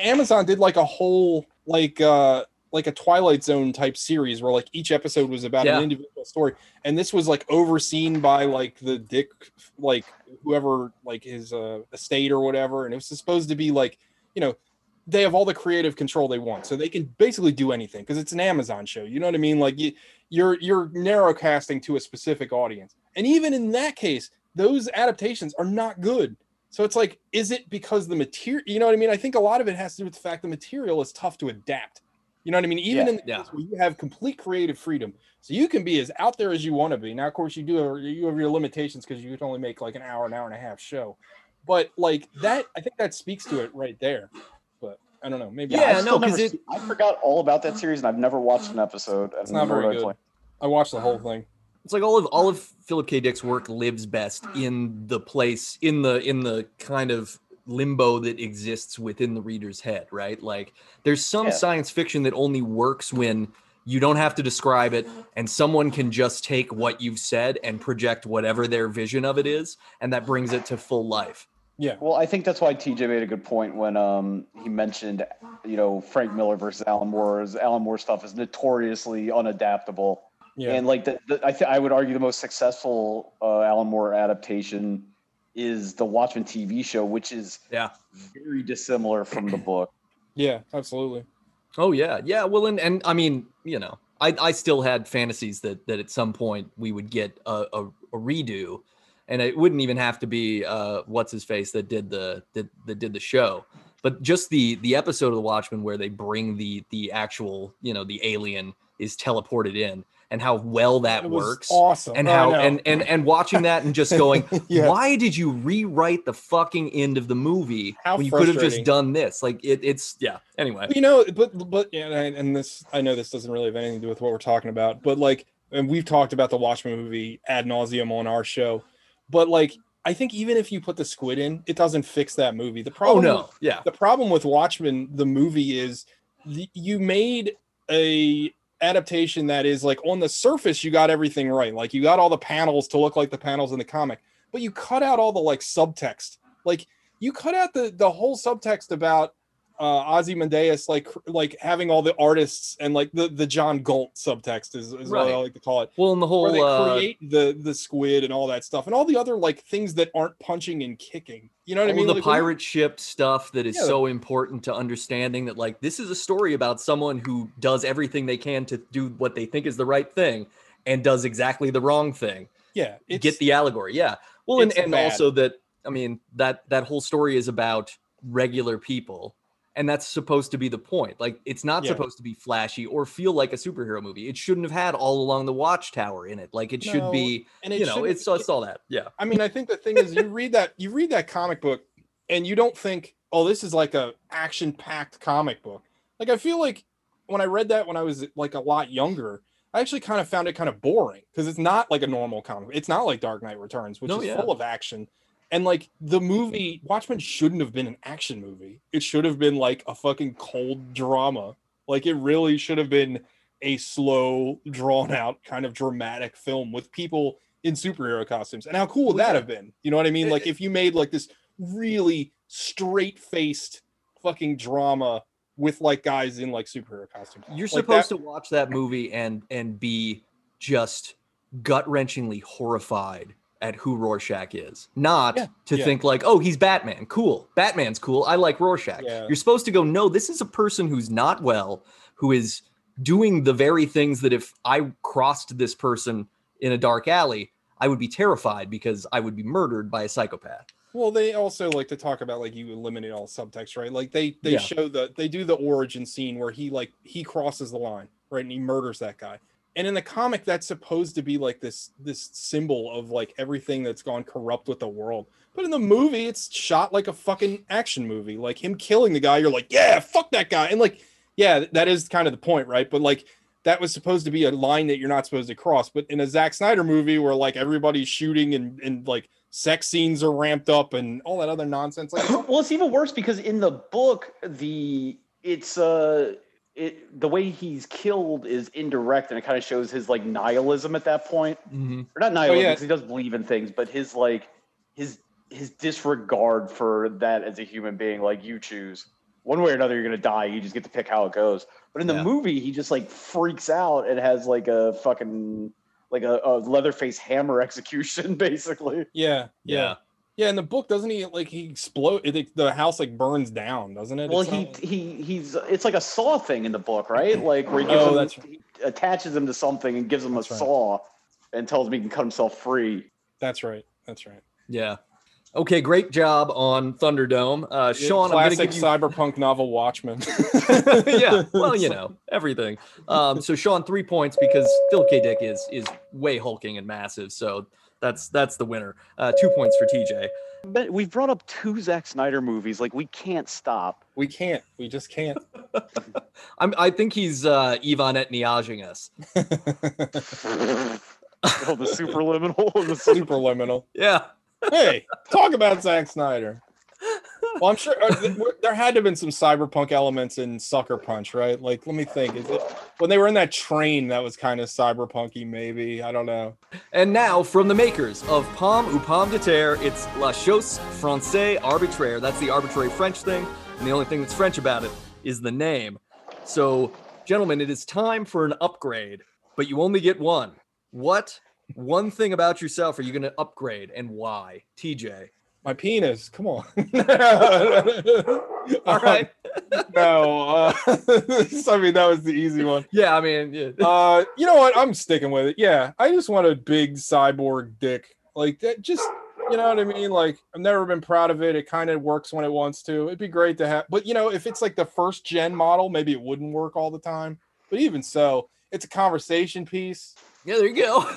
Amazon did like a whole like uh like a Twilight Zone type series where like each episode was about Yeah. an individual story, and this was like overseen by like the Dick like whoever like his uh estate or whatever, and it was supposed to be like you know they have all the creative control they want, so they can basically do anything because it's an Amazon show. You know what I mean? Like you, you're you're narrow casting to a specific audience, and even in that case, those adaptations are not good. So it's like, is it because the material? You know what I mean? I think a lot of it has to do with the fact the material is tough to adapt. You know what I mean? Even Yeah. in the Yeah. case where you have complete creative freedom, so you can be as out there as you want to be. Now, of course, you do have, you have your limitations because you can only make like an hour, an hour and a half show. But like that, I think that speaks to it right there. But I don't know, maybe Yeah, I've no, still 'cause never it- I forgot all about that series and I've never watched an episode. It's not very good. I watched the whole thing. It's like all of all of Philip K. Dick's work lives best in the place in the in the kind of limbo that exists within the reader's head, right? Like there's some Yeah. science fiction that only works when you don't have to describe it and someone can just take what you've said and project whatever their vision of it is and that brings it to full life. Yeah, Well, I think that's why TJ made a good point when um, he mentioned, you know, Frank Miller versus Alan Moore. As Alan Moore stuff is notoriously unadaptable, yeah. and like the, the I, th- I would argue the most successful uh, Alan Moore adaptation is the Watchmen TV show, which is Yeah. very dissimilar from the book. Yeah, absolutely. Oh yeah, yeah. Well, and and I mean, you know, I I still had fantasies that that at some point we would get a, a, a redo, and it wouldn't even have to be uh what's his face that did the that, that did the show, but just the the episode of the Watchmen where they bring the the actual you know the alien is teleported in and how well that It works. awesome. And how and, and and watching that and just going, Yeah. why did you rewrite the fucking end of the movie How when you could have just done this? Like it, it's yeah. Anyway, you know but but yeah and and this i know this doesn't really have anything to do with what we're talking about but like and we've talked about the watchmen movie ad nauseum on our show but like i think even if you put the squid in it doesn't fix that movie the oh problem no, with- yeah. the problem with watchmen the movie is the, you made a adaptation that is like on the surface you got everything right. Like you got all the panels to look like the panels in the comic but you cut out all the like subtext. Like you cut out the the whole subtext about uh Ozymandias like like having all the artists and like the the John Galt subtext is, is what I like to call it Well, in the whole where they uh, create the the squid and all that stuff and all the other like things that aren't punching and kicking you know what I mean the Like, pirate ship stuff that is Yeah. so important to understanding that like this is a story about someone who does everything they can to do what they think is the right thing and does exactly the wrong thing. yeah Get the allegory, yeah. Well, and, and bad. also that I mean that that whole story is about regular people. And that's supposed to be the point. Like it's not Yeah. supposed to be flashy or feel like a superhero movie. It shouldn't have had all along the watchtower in it. Like it should be, and it you know, it's, it's all that. Yeah. I mean, I think the thing is, you read that you read that comic book, and you don't think, "Oh, this is like a action packed comic book." Like I feel like when I read that when I was like a lot younger, I actually kind of found it kind of boring because it's not like a normal comic. It's not like Dark Knight Returns, which No, is yeah. full of action. And like the movie Watchmen shouldn't have been an action movie. It should have been like a fucking cold drama. Like it really should have been a slow, drawn out kind of dramatic film with people in superhero costumes. And how cool would that have been? You know what I mean? Like if you made like this really straight faced fucking drama with like guys in like superhero costumes. You're Like supposed that- to watch that movie and and be just gut wrenchingly horrified at who Rorschach is, not Yeah, to yeah. think like, oh, he's Batman, cool. Batman's cool. I like Rorschach. Yeah. You're supposed to go, no, this is a person who's not well, who is doing the very things that if I crossed this person in a dark alley, I would be terrified because I would be murdered by a psychopath. Well, they also like to talk about like you eliminate all subtext, right? Like they they Yeah. show the they do the origin scene where he like he crosses the line, right, and he murders that guy. And in the comic, that's supposed to be like this this symbol of like everything that's gone corrupt with the world. But in the movie, it's shot like a fucking action movie. Like him killing the guy, you're like, yeah, fuck that guy. And like, yeah, that is kind of the point, right? But like that was supposed to be a line that you're not supposed to cross. But in a Zack Snyder movie where like everybody's shooting and and like sex scenes are ramped up and all that other nonsense, like well, it's even worse because in the book, the it's uh it the way he's killed is indirect and it kind of shows his like nihilism at that point. Mm-hmm. Or not nihilism yeah. because he does believe in things, but his like his his disregard for that as a human being. Like you choose one way or another, you're gonna die. You just get to pick how it goes. But in the Yeah. movie, he just like freaks out and has like a fucking like a, a Leatherface hammer execution, basically. yeah, Yeah. yeah, yeah. In the book, doesn't he like he explode? It, the house like burns down, doesn't it? Well, It's he not- he he's it's like a saw thing in the book, right? Like where he, gives Oh, him, that's he attaches him to something and gives him That's a right. saw and tells him he can cut himself free. that's right. That's right. Yeah. Okay, great job on Thunderdome. Uh, Shaunn, I'm classic going to give you cyberpunk novel Watchmen. yeah, well, you know, everything. Um, so Shaunn, three points because Phil K. Dick is is way hulking and massive. So that's that's the winner. Uh, two points for TJ. But we've brought up two Zack Snyder movies. Like we can't stop. we can't. We just can't. I'm I think he's uh Ivan Etniaging us. oh, the superliminal. The super- Superliminal. Yeah. Hey, talk about Zack Snyder. Well, I'm sure uh, there had to have been some cyberpunk elements in Sucker Punch, right? Like, let me think. Is it when they were in that train that was kind of cyberpunky? Maybe I don't know. And now from the makers of Pomme ou Pomme de Terre, it's La Chose Française Arbitraire. That's the arbitrary French thing, and the only thing that's French about it is the name. So, gentlemen, it is time for an upgrade, but you only get one. What one thing about yourself are you going to upgrade and why? TJ. My penis. Come on. All right. no, uh, I mean that was the easy one. Yeah, I mean, yeah. Uh, you know what? I'm sticking with it. Yeah, I just want a big cyborg dick like that. Just you know what I mean? Like I've never been proud of it. It kind of works when it wants to. It'd be great to have, but you know, if it's like the first gen model, maybe it wouldn't work all the time. But even so, it's a conversation piece. yeah, there you go.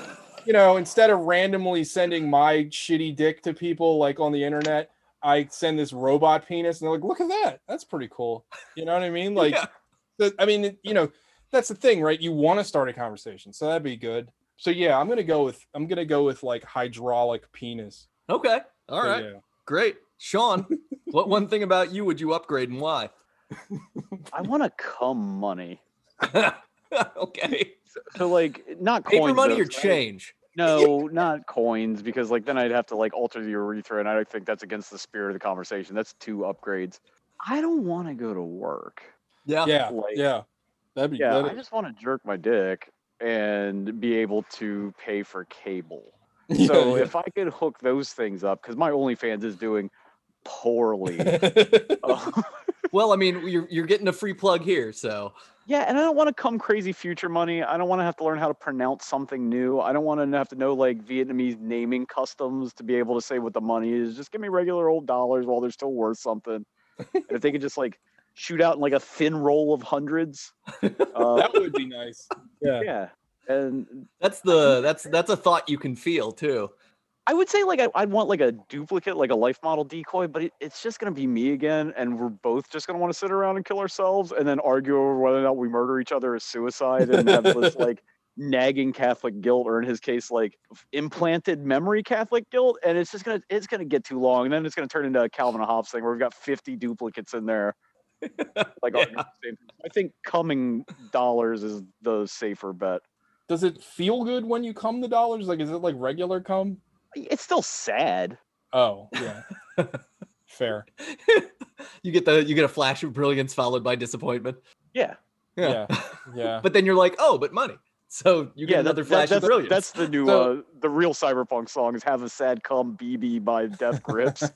You know, instead of randomly sending my shitty dick to people like on the internet, I send this robot penis, and they're like, "Look at that. That's pretty cool." You know what I mean? Like. Yeah. the- I mean, you know, that's the thing, right? You want to start a conversation, so that'd be good. So yeah, I'm gonna go with I'm gonna go with like hydraulic penis. Okay. All So, right. yeah. Great. Shaunn, what one thing about you would you upgrade and why? I want to come money. okay. So like not Paper coins, money though, or right? change? No, not coins, because like then I'd have to like alter the urethra, and I don't think that's against the spirit of the conversation. That's two upgrades. I don't want to go to work. Yeah. Yeah, like- yeah, that'd be Yeah, good. I just want to jerk my dick and be able to pay for cable. So if I could hook those things up, because my OnlyFans is doing poorly. Uh, Well, I mean, you're you're getting a free plug here, so yeah, and I don't want to come crazy future money. I don't want to have to learn how to pronounce something new. I don't want to have to know like Vietnamese naming customs to be able to say what the money is. Just give me regular old dollars while they're still worth something. and if they could just like shoot out in like a thin roll of hundreds, uh, that would be nice. Yeah. yeah. And that's the that's that's a thought you can feel too. I would say like I, I'd want like a duplicate, like a life model decoy, but it, it's just gonna be me again, and we're both just gonna want to sit around and kill ourselves, and then argue over whether or not we murder each other as suicide, and have this like nagging Catholic guilt, or in his case, like implanted memory Catholic guilt, and it's just gonna it's gonna get too long, and then it's gonna turn into a Calvin and Hobbes thing where we've got fifty duplicates in there. Like same. I think coming dollars is the safer bet. Does it feel good when you come the dollars? Like, is it like regular cum? It's still sad. Oh, yeah. Fair. you get the you get a flash of brilliance followed by disappointment. Yeah. Yeah. Yeah. But then you're like, oh, but money. So you get yeah, another that- flash that- of that's, brilliance. That's the new, So- uh, the real cyberpunk song is "Have a Sad Come BB" by Death Grips.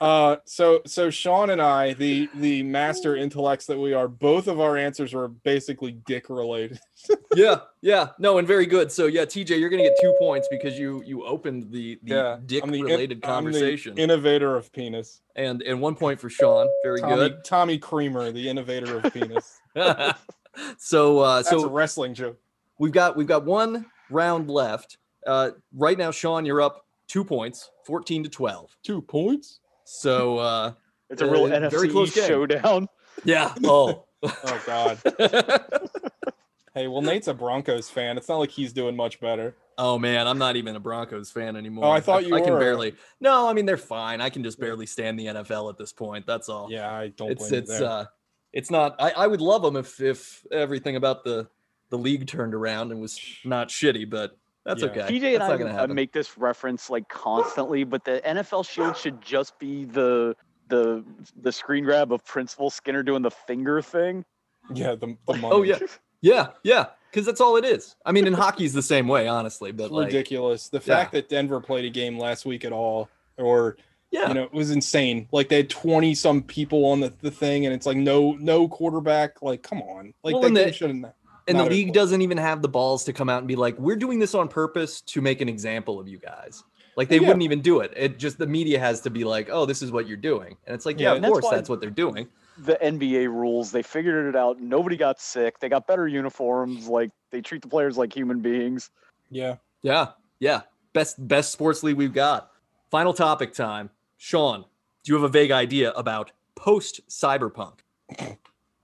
Uh, so so Shaunn and I, the the master intellects that we are, both of our answers were basically dick related. yeah, yeah, no, and very good. So yeah, TJ, you're gonna get two points because you you opened the the yeah, dick I'm the in- related I'm the conversation, innovator of penis. and and one point for Shaunn. Very Tommy, Tommy Dreamer, the innovator of penis. Good. so uh, That's a so wrestling joke. we've got we've got one round left. Uh, right now, Shaunn, you're up two points, fourteen to twelve. Two points. So uh, It's a real Uh, NFC very close showdown. yeah. Oh. Oh God. Hey, well, Nate's a Broncos fan. It's not like he's doing much better. Oh man, I'm not even a Broncos fan anymore. Oh, I thought you I can barely. No, I mean they're fine. I can just barely stand the NFL at this point. That's all. Yeah, I don't it's blame you it's there. uh, it's not. I I would love them if if everything about the the league turned around and was not shitty, but that's Yeah. okay. TJ and That's not gonna I happen. make this reference like constantly, but the NFL Shield should just be the the the screen grab of Principal Skinner doing the finger thing. yeah, the, the oh, money. Oh yeah, yeah, yeah. Because that's all it is. I mean, in hockey's the same way, honestly. But It's like, ridiculous. The Yeah. fact that Denver played a game last week at all, or yeah, you know, it was insane. Like they had twenty some people on the, the thing, and it's like no no quarterback. Like, come on, like Well, that and the- game shouldn't. and the not a league point. doesn't even have the balls to come out and be like, "We're doing this on purpose to make an example of you guys." Like they yeah. wouldn't even do it. It just the media has to be like, "Oh, this is what you're doing," and it's like, Yeah, yeah, of that's course that's what they're doing. The NBA rules, they figured it out. Nobody got sick. They got better uniforms. Like they treat the players like human beings. Yeah, Yeah, yeah. Best best sports league we've got. Final topic time. Shaunn, do you have a vague idea about post cyberpunk?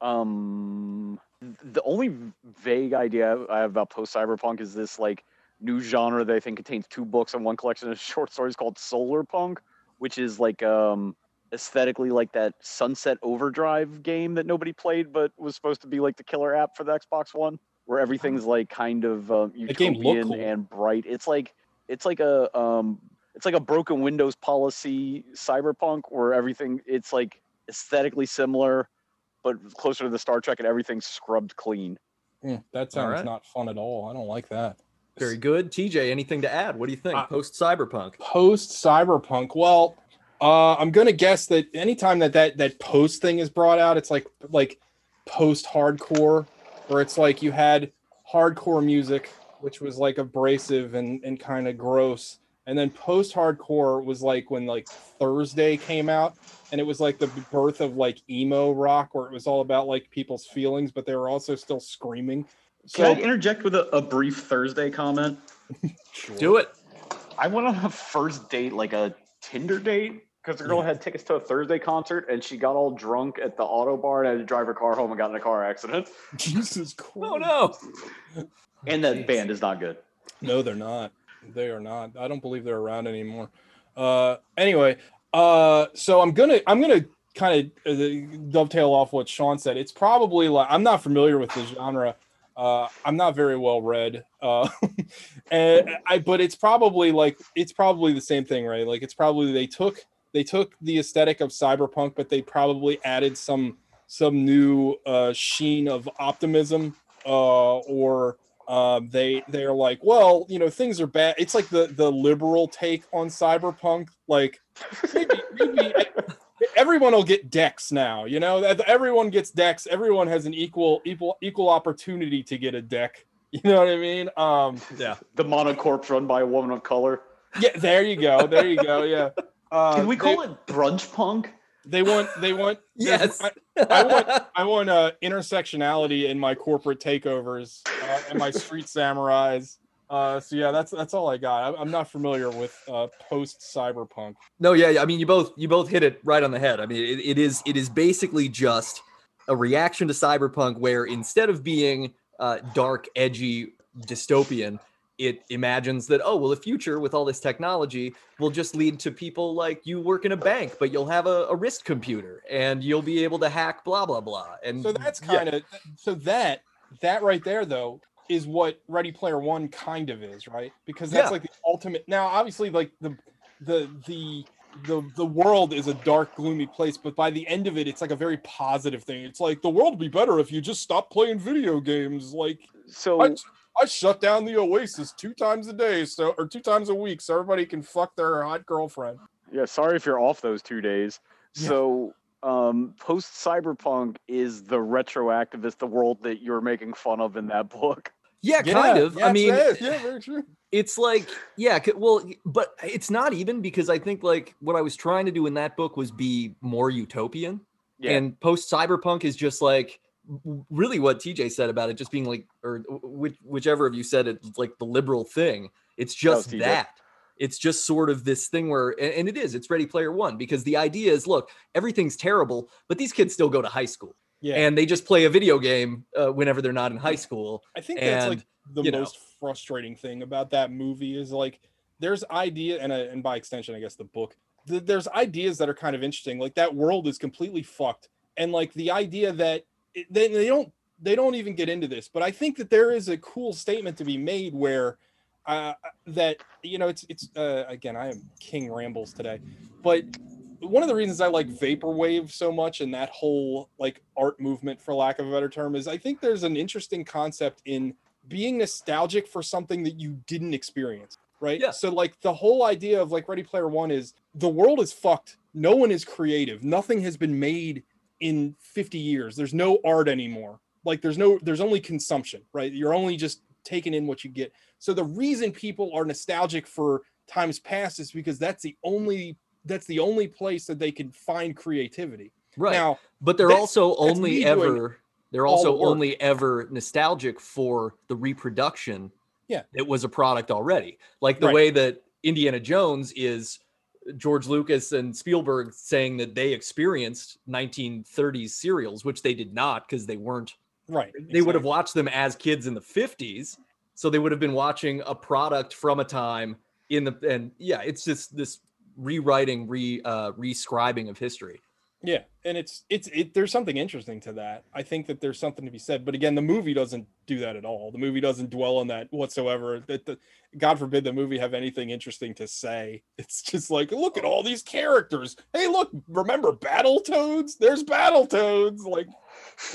Um, the only vague idea I have about post cyberpunk is this like new genre that I think contains two books and one collection of short stories called Solar Punk, which is like um aesthetically like that Sunset Overdrive game that nobody played but was supposed to be like the killer app for the Xbox One, where everything's like kind of um, That game looked utopian cool. and bright. It's like it's like a um it's like a broken Windows policy cyberpunk where everything it's like aesthetically similar but closer to the Star Trek and everything's scrubbed clean. Mm, that sounds right. not fun at all. I don't like that. Very good. TJ, anything to add? What do you think? Uh, Post cyberpunk. post cyberpunk well uh i'm gonna guess that anytime that that that post thing is brought out it's like like post hardcore where it's like you had hardcore music which was like abrasive and and kind of gross and then post hardcore was like when like thursday came out and it was like the birth of like emo rock where it was all about like people's feelings but they were also still screaming Can I so interject with a, a brief Thursday comment? Do it. I went on a first date, like a Tinder date, because the girl had tickets to a Thursday concert and she got all drunk at the auto bar and had to drive her car home and got in a car accident. jesus christ Oh no. And that Jeez. band is not good. No, they're not. They are not. I don't believe they're around anymore. Uh, anyway, uh, so I'm gonna I'm gonna kind of uh, dovetail off what Shaunn said. It's probably like I'm not familiar with the genre. Uh, I'm not very well read. Uh, and I but it's probably like it's probably the same thing, right? Like it's probably they took they took the aesthetic of cyberpunk, but they probably added some some new uh, sheen of optimism uh, or uh, they they're like, well, you know, things are bad. It's like the the liberal take on cyberpunk. Like maybe, maybe everyone will get decks now. You know, That- everyone gets decks. Everyone has an equal equal equal opportunity to get a deck. You know what I mean? Um, Yeah. The monocorpse run by a woman of color. yeah, there you go. There you go. Yeah. Uh, Can we call they, it brunch punk? They want. They want. Yes. I, I want. I want uh, intersectionality in my corporate takeovers uh, and my street samurais. Uh, so yeah, that's that's all I got. I, I'm not familiar with uh, post cyberpunk. No, yeah, yeah, I mean, you both you both hit it right on the head. I mean, it, it is it is basically just a reaction to cyberpunk, where instead of being uh, dark, edgy, dystopian, it imagines that oh, well, the future with all this technology will just lead to people like you work in a bank, but you'll have a, a wrist computer and you'll be able to hack blah blah blah. And So that's kind of so that that right there though is what Ready Player One kind of is, right? Because that's Yeah. like the ultimate. Now, obviously, like the the the the the world is a dark, gloomy place, but by the end of it, it's like a very positive thing. It's like the world would be better if you just stop playing video games. Like So I, I shut down the Oasis two times a day, so or two times a week, so everybody can fuck their hot girlfriend. Yeah, sorry if you're off those two days. Yeah. So, um, post cyberpunk is the retroactivist, the world that you're making fun of in that book. Yeah, kind of. I mean, yeah, very true. it's like yeah well but it's not even because i think like what i was trying to do in that book was be more utopian Yeah. and post cyberpunk is just like w- really what tj said about it just being like or which, whichever of you said it like the liberal thing it's just that it's just sort of this thing where and, and it is it's ready player one because the idea is look everything's terrible but these kids still go to high school Yeah, and they just play a video game uh, whenever they're not in high school I think that's like the you know. most frustrating thing about that movie is like there's idea and uh, and by extension, I guess the book. Th- there's ideas that are kind of interesting. Like that world is completely fucked, and like the idea that they, they don't they don't even get into this, but I think that there is a cool statement to be made where uh, that you know it's it's uh, again I am King rambles today, but one of the reasons I like vaporwave so much and that whole like art movement, for lack of a better term, is I think there's an interesting concept in being nostalgic for something that you didn't experience. Right. Yeah. So like the whole idea of like Ready Player One is the world is fucked. No one is creative. Nothing has been made in 50 years. There's no art anymore. Like there's no there's only consumption, right? You're only just taking in what you get. So the reason people are nostalgic for times past is because that's the only that's the only place that they can find creativity. right Now, but they're also only ever they're all the also only ever nostalgic for the reproduction Yeah. it was a product already like the Right. way that indiana jones is george lucas and spielberg saying that they experienced 1930s serials which they did not because they weren't right. they would have watched them as kids in the 50s so they would have been watching a product from a time in the and yeah it's just this rewriting re uh rescribing of history Yeah, and it's it's it. There's something interesting to that. I think that there's something to be said. But again, the movie doesn't do that at all. The movie doesn't dwell on that whatsoever. That the God forbid the movie have anything interesting to say. It's just like look at all these characters. Hey, look, remember Battle Toads? There's Battle Toads. Like,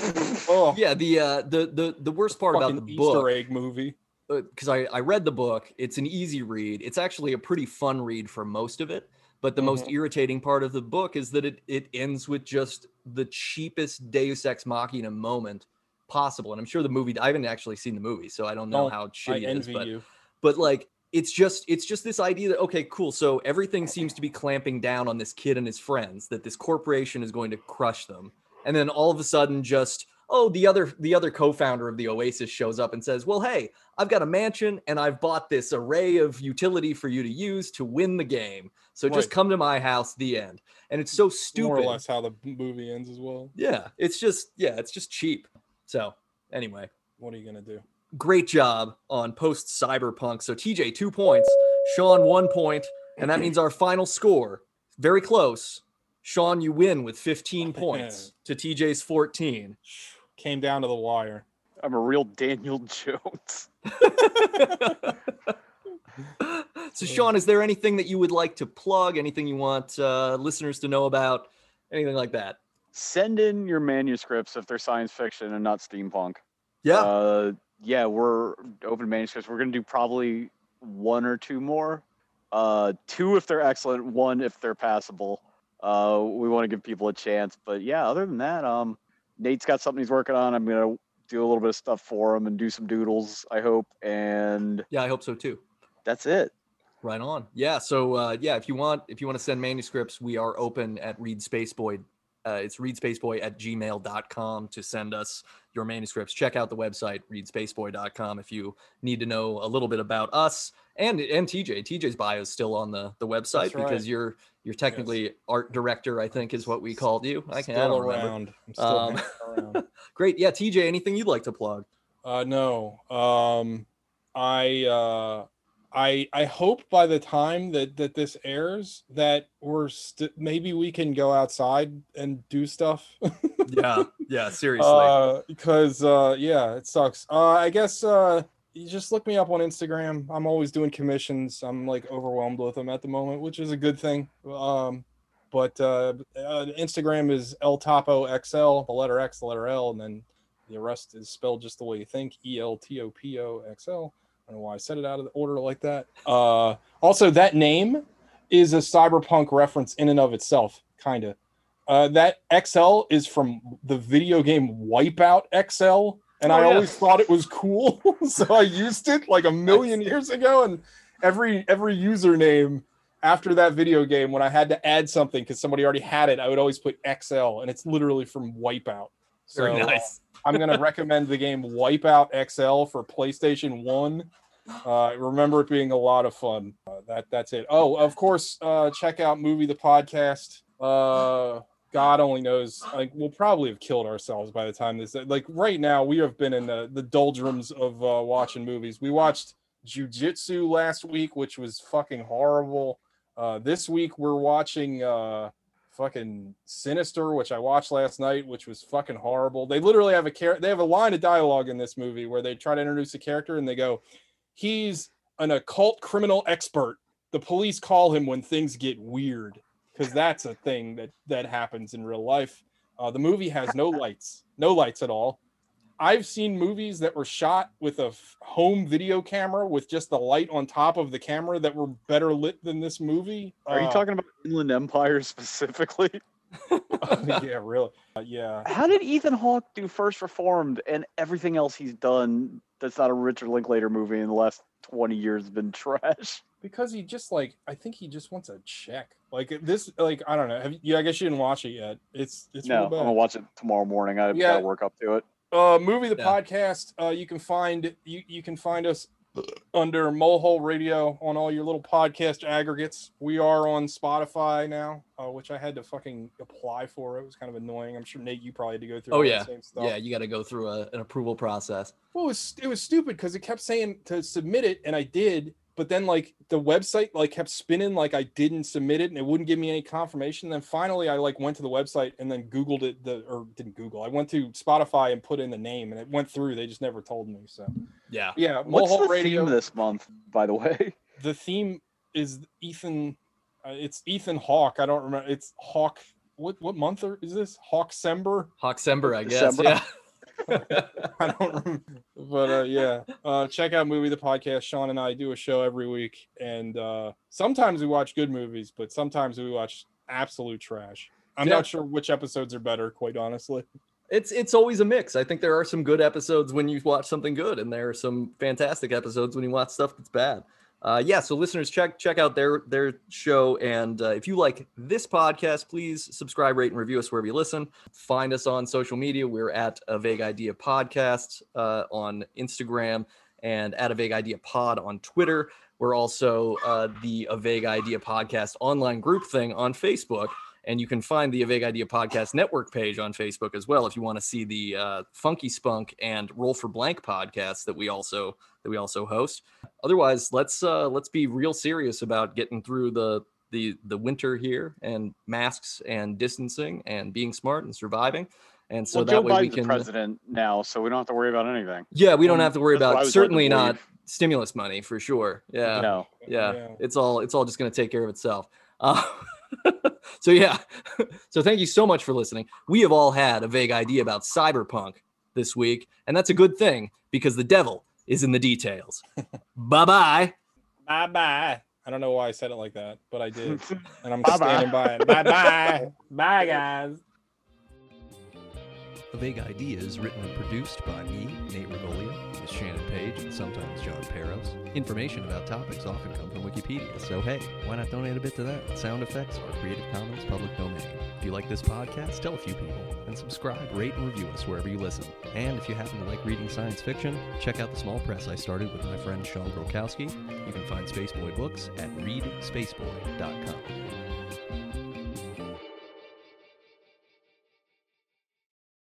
oh, yeah the uh the the the worst part about fucking the Easter book egg movie. because I, I read the book it's an easy read it's actually a pretty fun read for most of it but the most Mhm. irritating part of the book is that it it ends with just the cheapest deus ex machina moment possible and i'm sure the movie i haven't actually seen the movie so i don't know No, how I shitty it is but you. but like it's just it's just this idea that okay cool so everything seems to be clamping down on this kid and his friends that this corporation is going to crush them and then all of a sudden just oh the other the other co-founder of the oasis shows up and says well hey i've got a mansion and i've bought this array of utility for you to use to win the game so just come to my house the end and it's so stupid More or less how the movie ends as well. yeah it's just yeah it's just cheap so anyway What are you gonna do? great job on post cyberpunk. So TJ two points, Shaunn one point, and that means our final score very close. Shaunn, you win with 15 points to TJ's 14. Came down to the wire. I'm a real Daniel Jones. so Shaunn, is there anything that you would like to plug? Anything you want uh, listeners to know about? Anything like that? Send in your manuscripts if they're science fiction and not steampunk. Yeah. Uh, yeah, we're open manuscripts. We're gonna do probably one or two more. Uh, two if they're excellent, one if they're passable. Uh, we want to give people a chance, but yeah, other than that, um, Nate's got something he's working on. I'm gonna do a little bit of stuff for him and do some doodles. I hope, and yeah, I hope so too. that's it. Right on. Yeah. So uh, yeah, if you want if you want to send manuscripts, we are open at Read Spaceboy. Uh, it's readspaceboy at gmail.com to send us your manuscripts. Check out the website, readspaceboy.com, if you need to know a little bit about us and and TJ. TJ's bio is still on the, the website That's right. because you're you're technically art director, I think is what we called you. I can I still don't remember. around. I'm still Um, around. Great. Yeah, TJ, anything you'd like to plug? Uh, no. Um, I uh, I I hope by the time that that this airs that we're st- maybe we can go outside and do stuff. Yeah. Yeah. Seriously. uh, because uh, yeah, it sucks. Uh, I guess uh, you just look me up on Instagram. I'm always doing commissions. I'm like overwhelmed with them at the moment, which is a good thing. Um, but uh, uh, Instagram is El Topo XL, the letter X, the letter L, and then the rest is spelled just the way you think. E L T O P O X L. I don't know why I said it out of the order like that. Uh, also, that name is a cyberpunk reference in and of itself, kind of. Uh, that XL is from the video game Wipeout XL, and Oh, I yeah. always thought it was cool, so I used it like a million years ago. And every every username after that video game, when I had to add something because somebody already had it, I would always put XL, and it's literally from Wipeout. So Very uh, nice. I'm gonna recommend the game Wipeout XL for PlayStation One. Uh, I remember it being a lot of fun. Uh, that that's it. Oh, of course, uh, check out movie the podcast. Uh, God only knows. Like we'll probably have killed ourselves by the time this. Like right now, we have been in the the doldrums of uh, watching movies. We watched Jujitsu last week, which was fucking horrible. Uh, this week we're watching uh, fucking Sinister, which I watched last night, which was fucking horrible. They literally have a char- they have a line of dialogue in this movie where they try to introduce a character and they go, "He's an occult criminal expert." The police call him when things get weird because that's a thing that that happens in real life. Uh, the movie has no lights, no lights at all. I've seen movies that were shot with a f- home video camera with just the light on top of the camera that were better lit than this movie. Are you Uh, talking about Inland Empire specifically? yeah, really. Uh, yeah. How did Ethan Hawke do First Reformed and everything else he's done that's not a Richard Linklater movie in the last 20 years has been trash? because he just like I think he just wants a check. Like this, like I don't know. Have you, yeah, I guess you didn't watch it yet. It's it's no, real I'm gonna watch it tomorrow morning. I Yeah. gotta work up to it. uh movie the Yeah. podcast uh you can find you you can find us under Molehole Radio on all your little podcast aggregates. We are on Spotify now, uh, which I had to fucking apply for. It was kind of annoying. I'm sure Nate, you probably had to go through. Oh yeah, same stuff. yeah. You got to go through a, an approval process. Well, it was it was stupid because it kept saying to submit it, and I did, but then like the website like kept spinning like I didn't submit it, and it wouldn't give me any confirmation. Then finally, I like went to the website and then Googled it, the or didn't Google. I went to Spotify and put in the name, and it went through. They just never told me. So Yeah. yeah, What's Molehole the Radio. theme this month, by the way? the theme is Ethan. Uh, it's Ethan Hawke. I don't remember. It's Hawke. What what month are- is this? Hawksember. Hawksember, I guess. December. Yeah. I don't remember. But uh, yeah, uh, check out Movie the Podcast. Shaunn and I do a show every week, and uh, sometimes we watch good movies, but sometimes we watch absolute trash. I'm Yeah. not sure which episodes are better, quite honestly. it's it's always a mix. I think there are some good episodes when you watch something good, and there are some fantastic episodes when you watch stuff that's bad. Uh, yeah, so listeners, check check out their their show, and uh, if you like this podcast, please subscribe, rate, and review us wherever you listen. Find us on social media. We're at a Vague Idea Podcast uh, on Instagram and at a Vague Idea Pod on Twitter. We're also uh, the A Vague Idea Podcast online group thing on Facebook. And you can find the A Vague Idea Podcast network page on Facebook as well if you want to see the uh, Funky Spunk and Roll for Blank podcasts that we also that we also host. Otherwise, let's uh, let's be real serious about getting through the the the winter here and masks and distancing and being smart and surviving. And so well, that Joe way we can the president now, so we don't have to worry about anything. yeah, we don't Um, have to worry That's about was led to certainly not stimulus money for sure. Yeah No, yeah, it's all it's all just going to take care of itself uh, so yeah so thank you so much for listening we have all had a vague idea about cyberpunk this week and that's a good thing because the devil is in the details bye bye Bye bye. I don't know why I said it like that, but I did, and I'm Bye-bye. standing by it. Bye bye. Bye guys. Vague Ideas, written and produced by me, Nate Regolia, with Shannon Page and sometimes John Peros. Information about topics often come from Wikipedia, so hey, why not donate a bit to that? Sound effects are Creative Commons public domain. If you like this podcast, tell a few people, and subscribe, rate, and review us wherever you listen. And if you happen to like reading science fiction, check out the small press I started with my friend Shaunn Grulkowski. You can find Spaceboy books at readspaceboy.com.